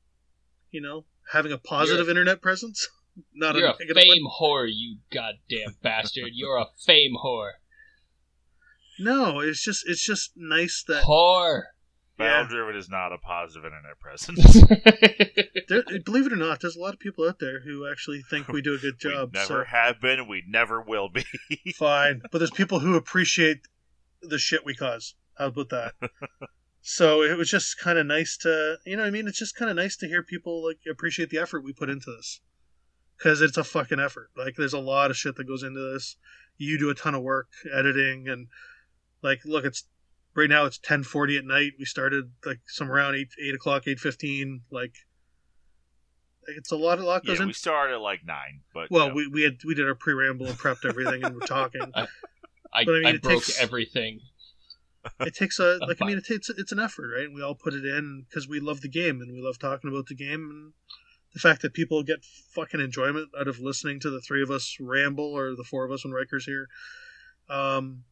you know, having a positive internet presence, not You're a a negative one. fame whore, you goddamn bastard. You're a fame whore. No, it's just, it's just nice that Whore. Battle Driven is not a positive internet presence. there, believe it or not, there's a lot of people out there who actually think we do a good job. we never have been. We never will be. Fine, but there's people who appreciate the shit we cause. How about that? so it was just kind of nice to, you know, what I mean, it's just kind of nice to hear people like appreciate the effort we put into this because it's a fucking effort. Like, there's a lot of shit that goes into this. You do a ton of work editing and like, look, it's right now it's 10:40 at night. We started like some around eight eight o'clock, eight fifteen. Like, it's a lot. A lot goes yeah, in. we started at like nine, but Well, you know, we, we had we did our pre ramble and prepped everything and we're talking. I, But I mean, I it broke takes- everything. It takes a like I mean it takes it's an effort, right? And we all put it in because we love the game and we love talking about the game and the fact that people get fucking enjoyment out of listening to the three of us ramble or the four of us when Riker's here. Um,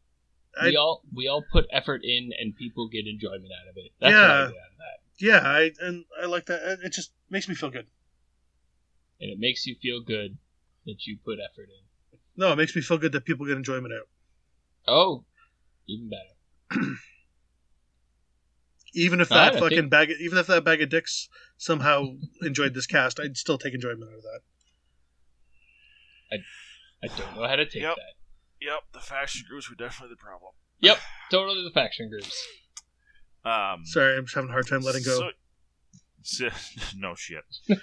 we I- all we all put effort in, and people get enjoyment out of it. That's what I Yeah. get out of that, yeah, I and I like that. It just makes me feel good. and it makes you feel good that you put effort in. No, it makes me feel good that people get enjoyment out. Oh, even better. Even if that fucking think- bag, even if that bag of dicks somehow enjoyed this cast, I'd still take enjoyment out of that. I don't know how to take Yep. that. Yep, the faction groups were definitely the problem. Yep, totally the faction groups. Um, Sorry, I'm just having a hard time letting go. so- no shit.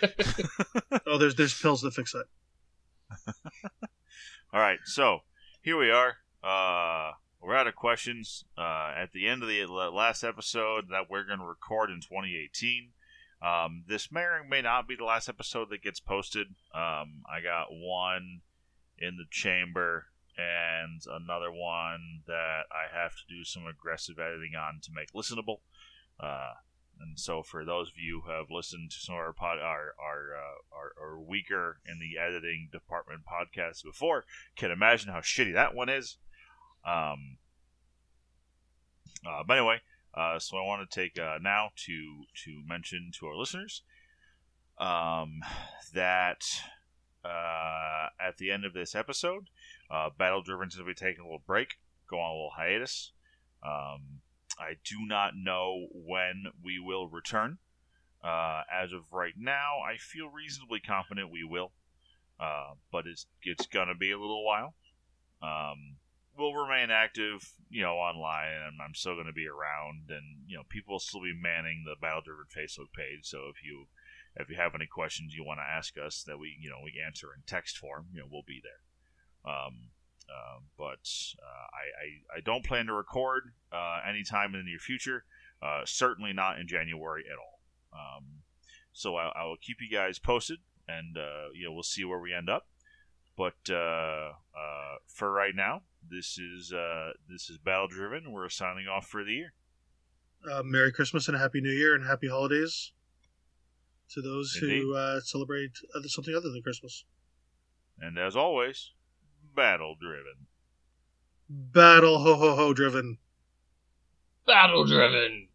oh, there's there's pills that fix that. All right, so here we are. Uh, we're out of questions. Uh, at the end of the last episode that we're going to record in 2018. Um, this may or may not be the last episode that gets posted. Um, I got one in the chamber and another one that I have to do some aggressive editing on to make listenable. Uh, and so, for those of you who have listened to some of our pod, our our, uh, our our weaker in the editing department podcasts before, can imagine how shitty that one is. Um, uh, but anyway, uh, so I want to take uh, now to to mention to our listeners um, that uh, at the end of this episode, uh, Battle Driven's going to be taking a little break, go on a little hiatus. Um, I do not know when we will return. Uh, as of right now, I feel reasonably confident we will, uh, but it's it's gonna be a little while. Um, we'll remain active, you know, online, and I'm still to be around, and you know, people will still be manning the Battle Driven Facebook page. So if you if you have any questions you want to ask us that we you know we answer in text form, you know, we'll be there. Um, uh, but uh, I, I, I don't plan to record uh, anytime in the near future. Uh, certainly not in January at all. Um, so I, I, will keep you guys posted, and uh, you know we'll see where we end up. But uh, for right now, this is this is Battle Driven. We're signing off for the year. Merry Christmas and a Happy New Year and Happy Holidays to those Indeed. who celebrate something other than Christmas. And as always, battle driven. Battle ho ho ho driven. Battle driven.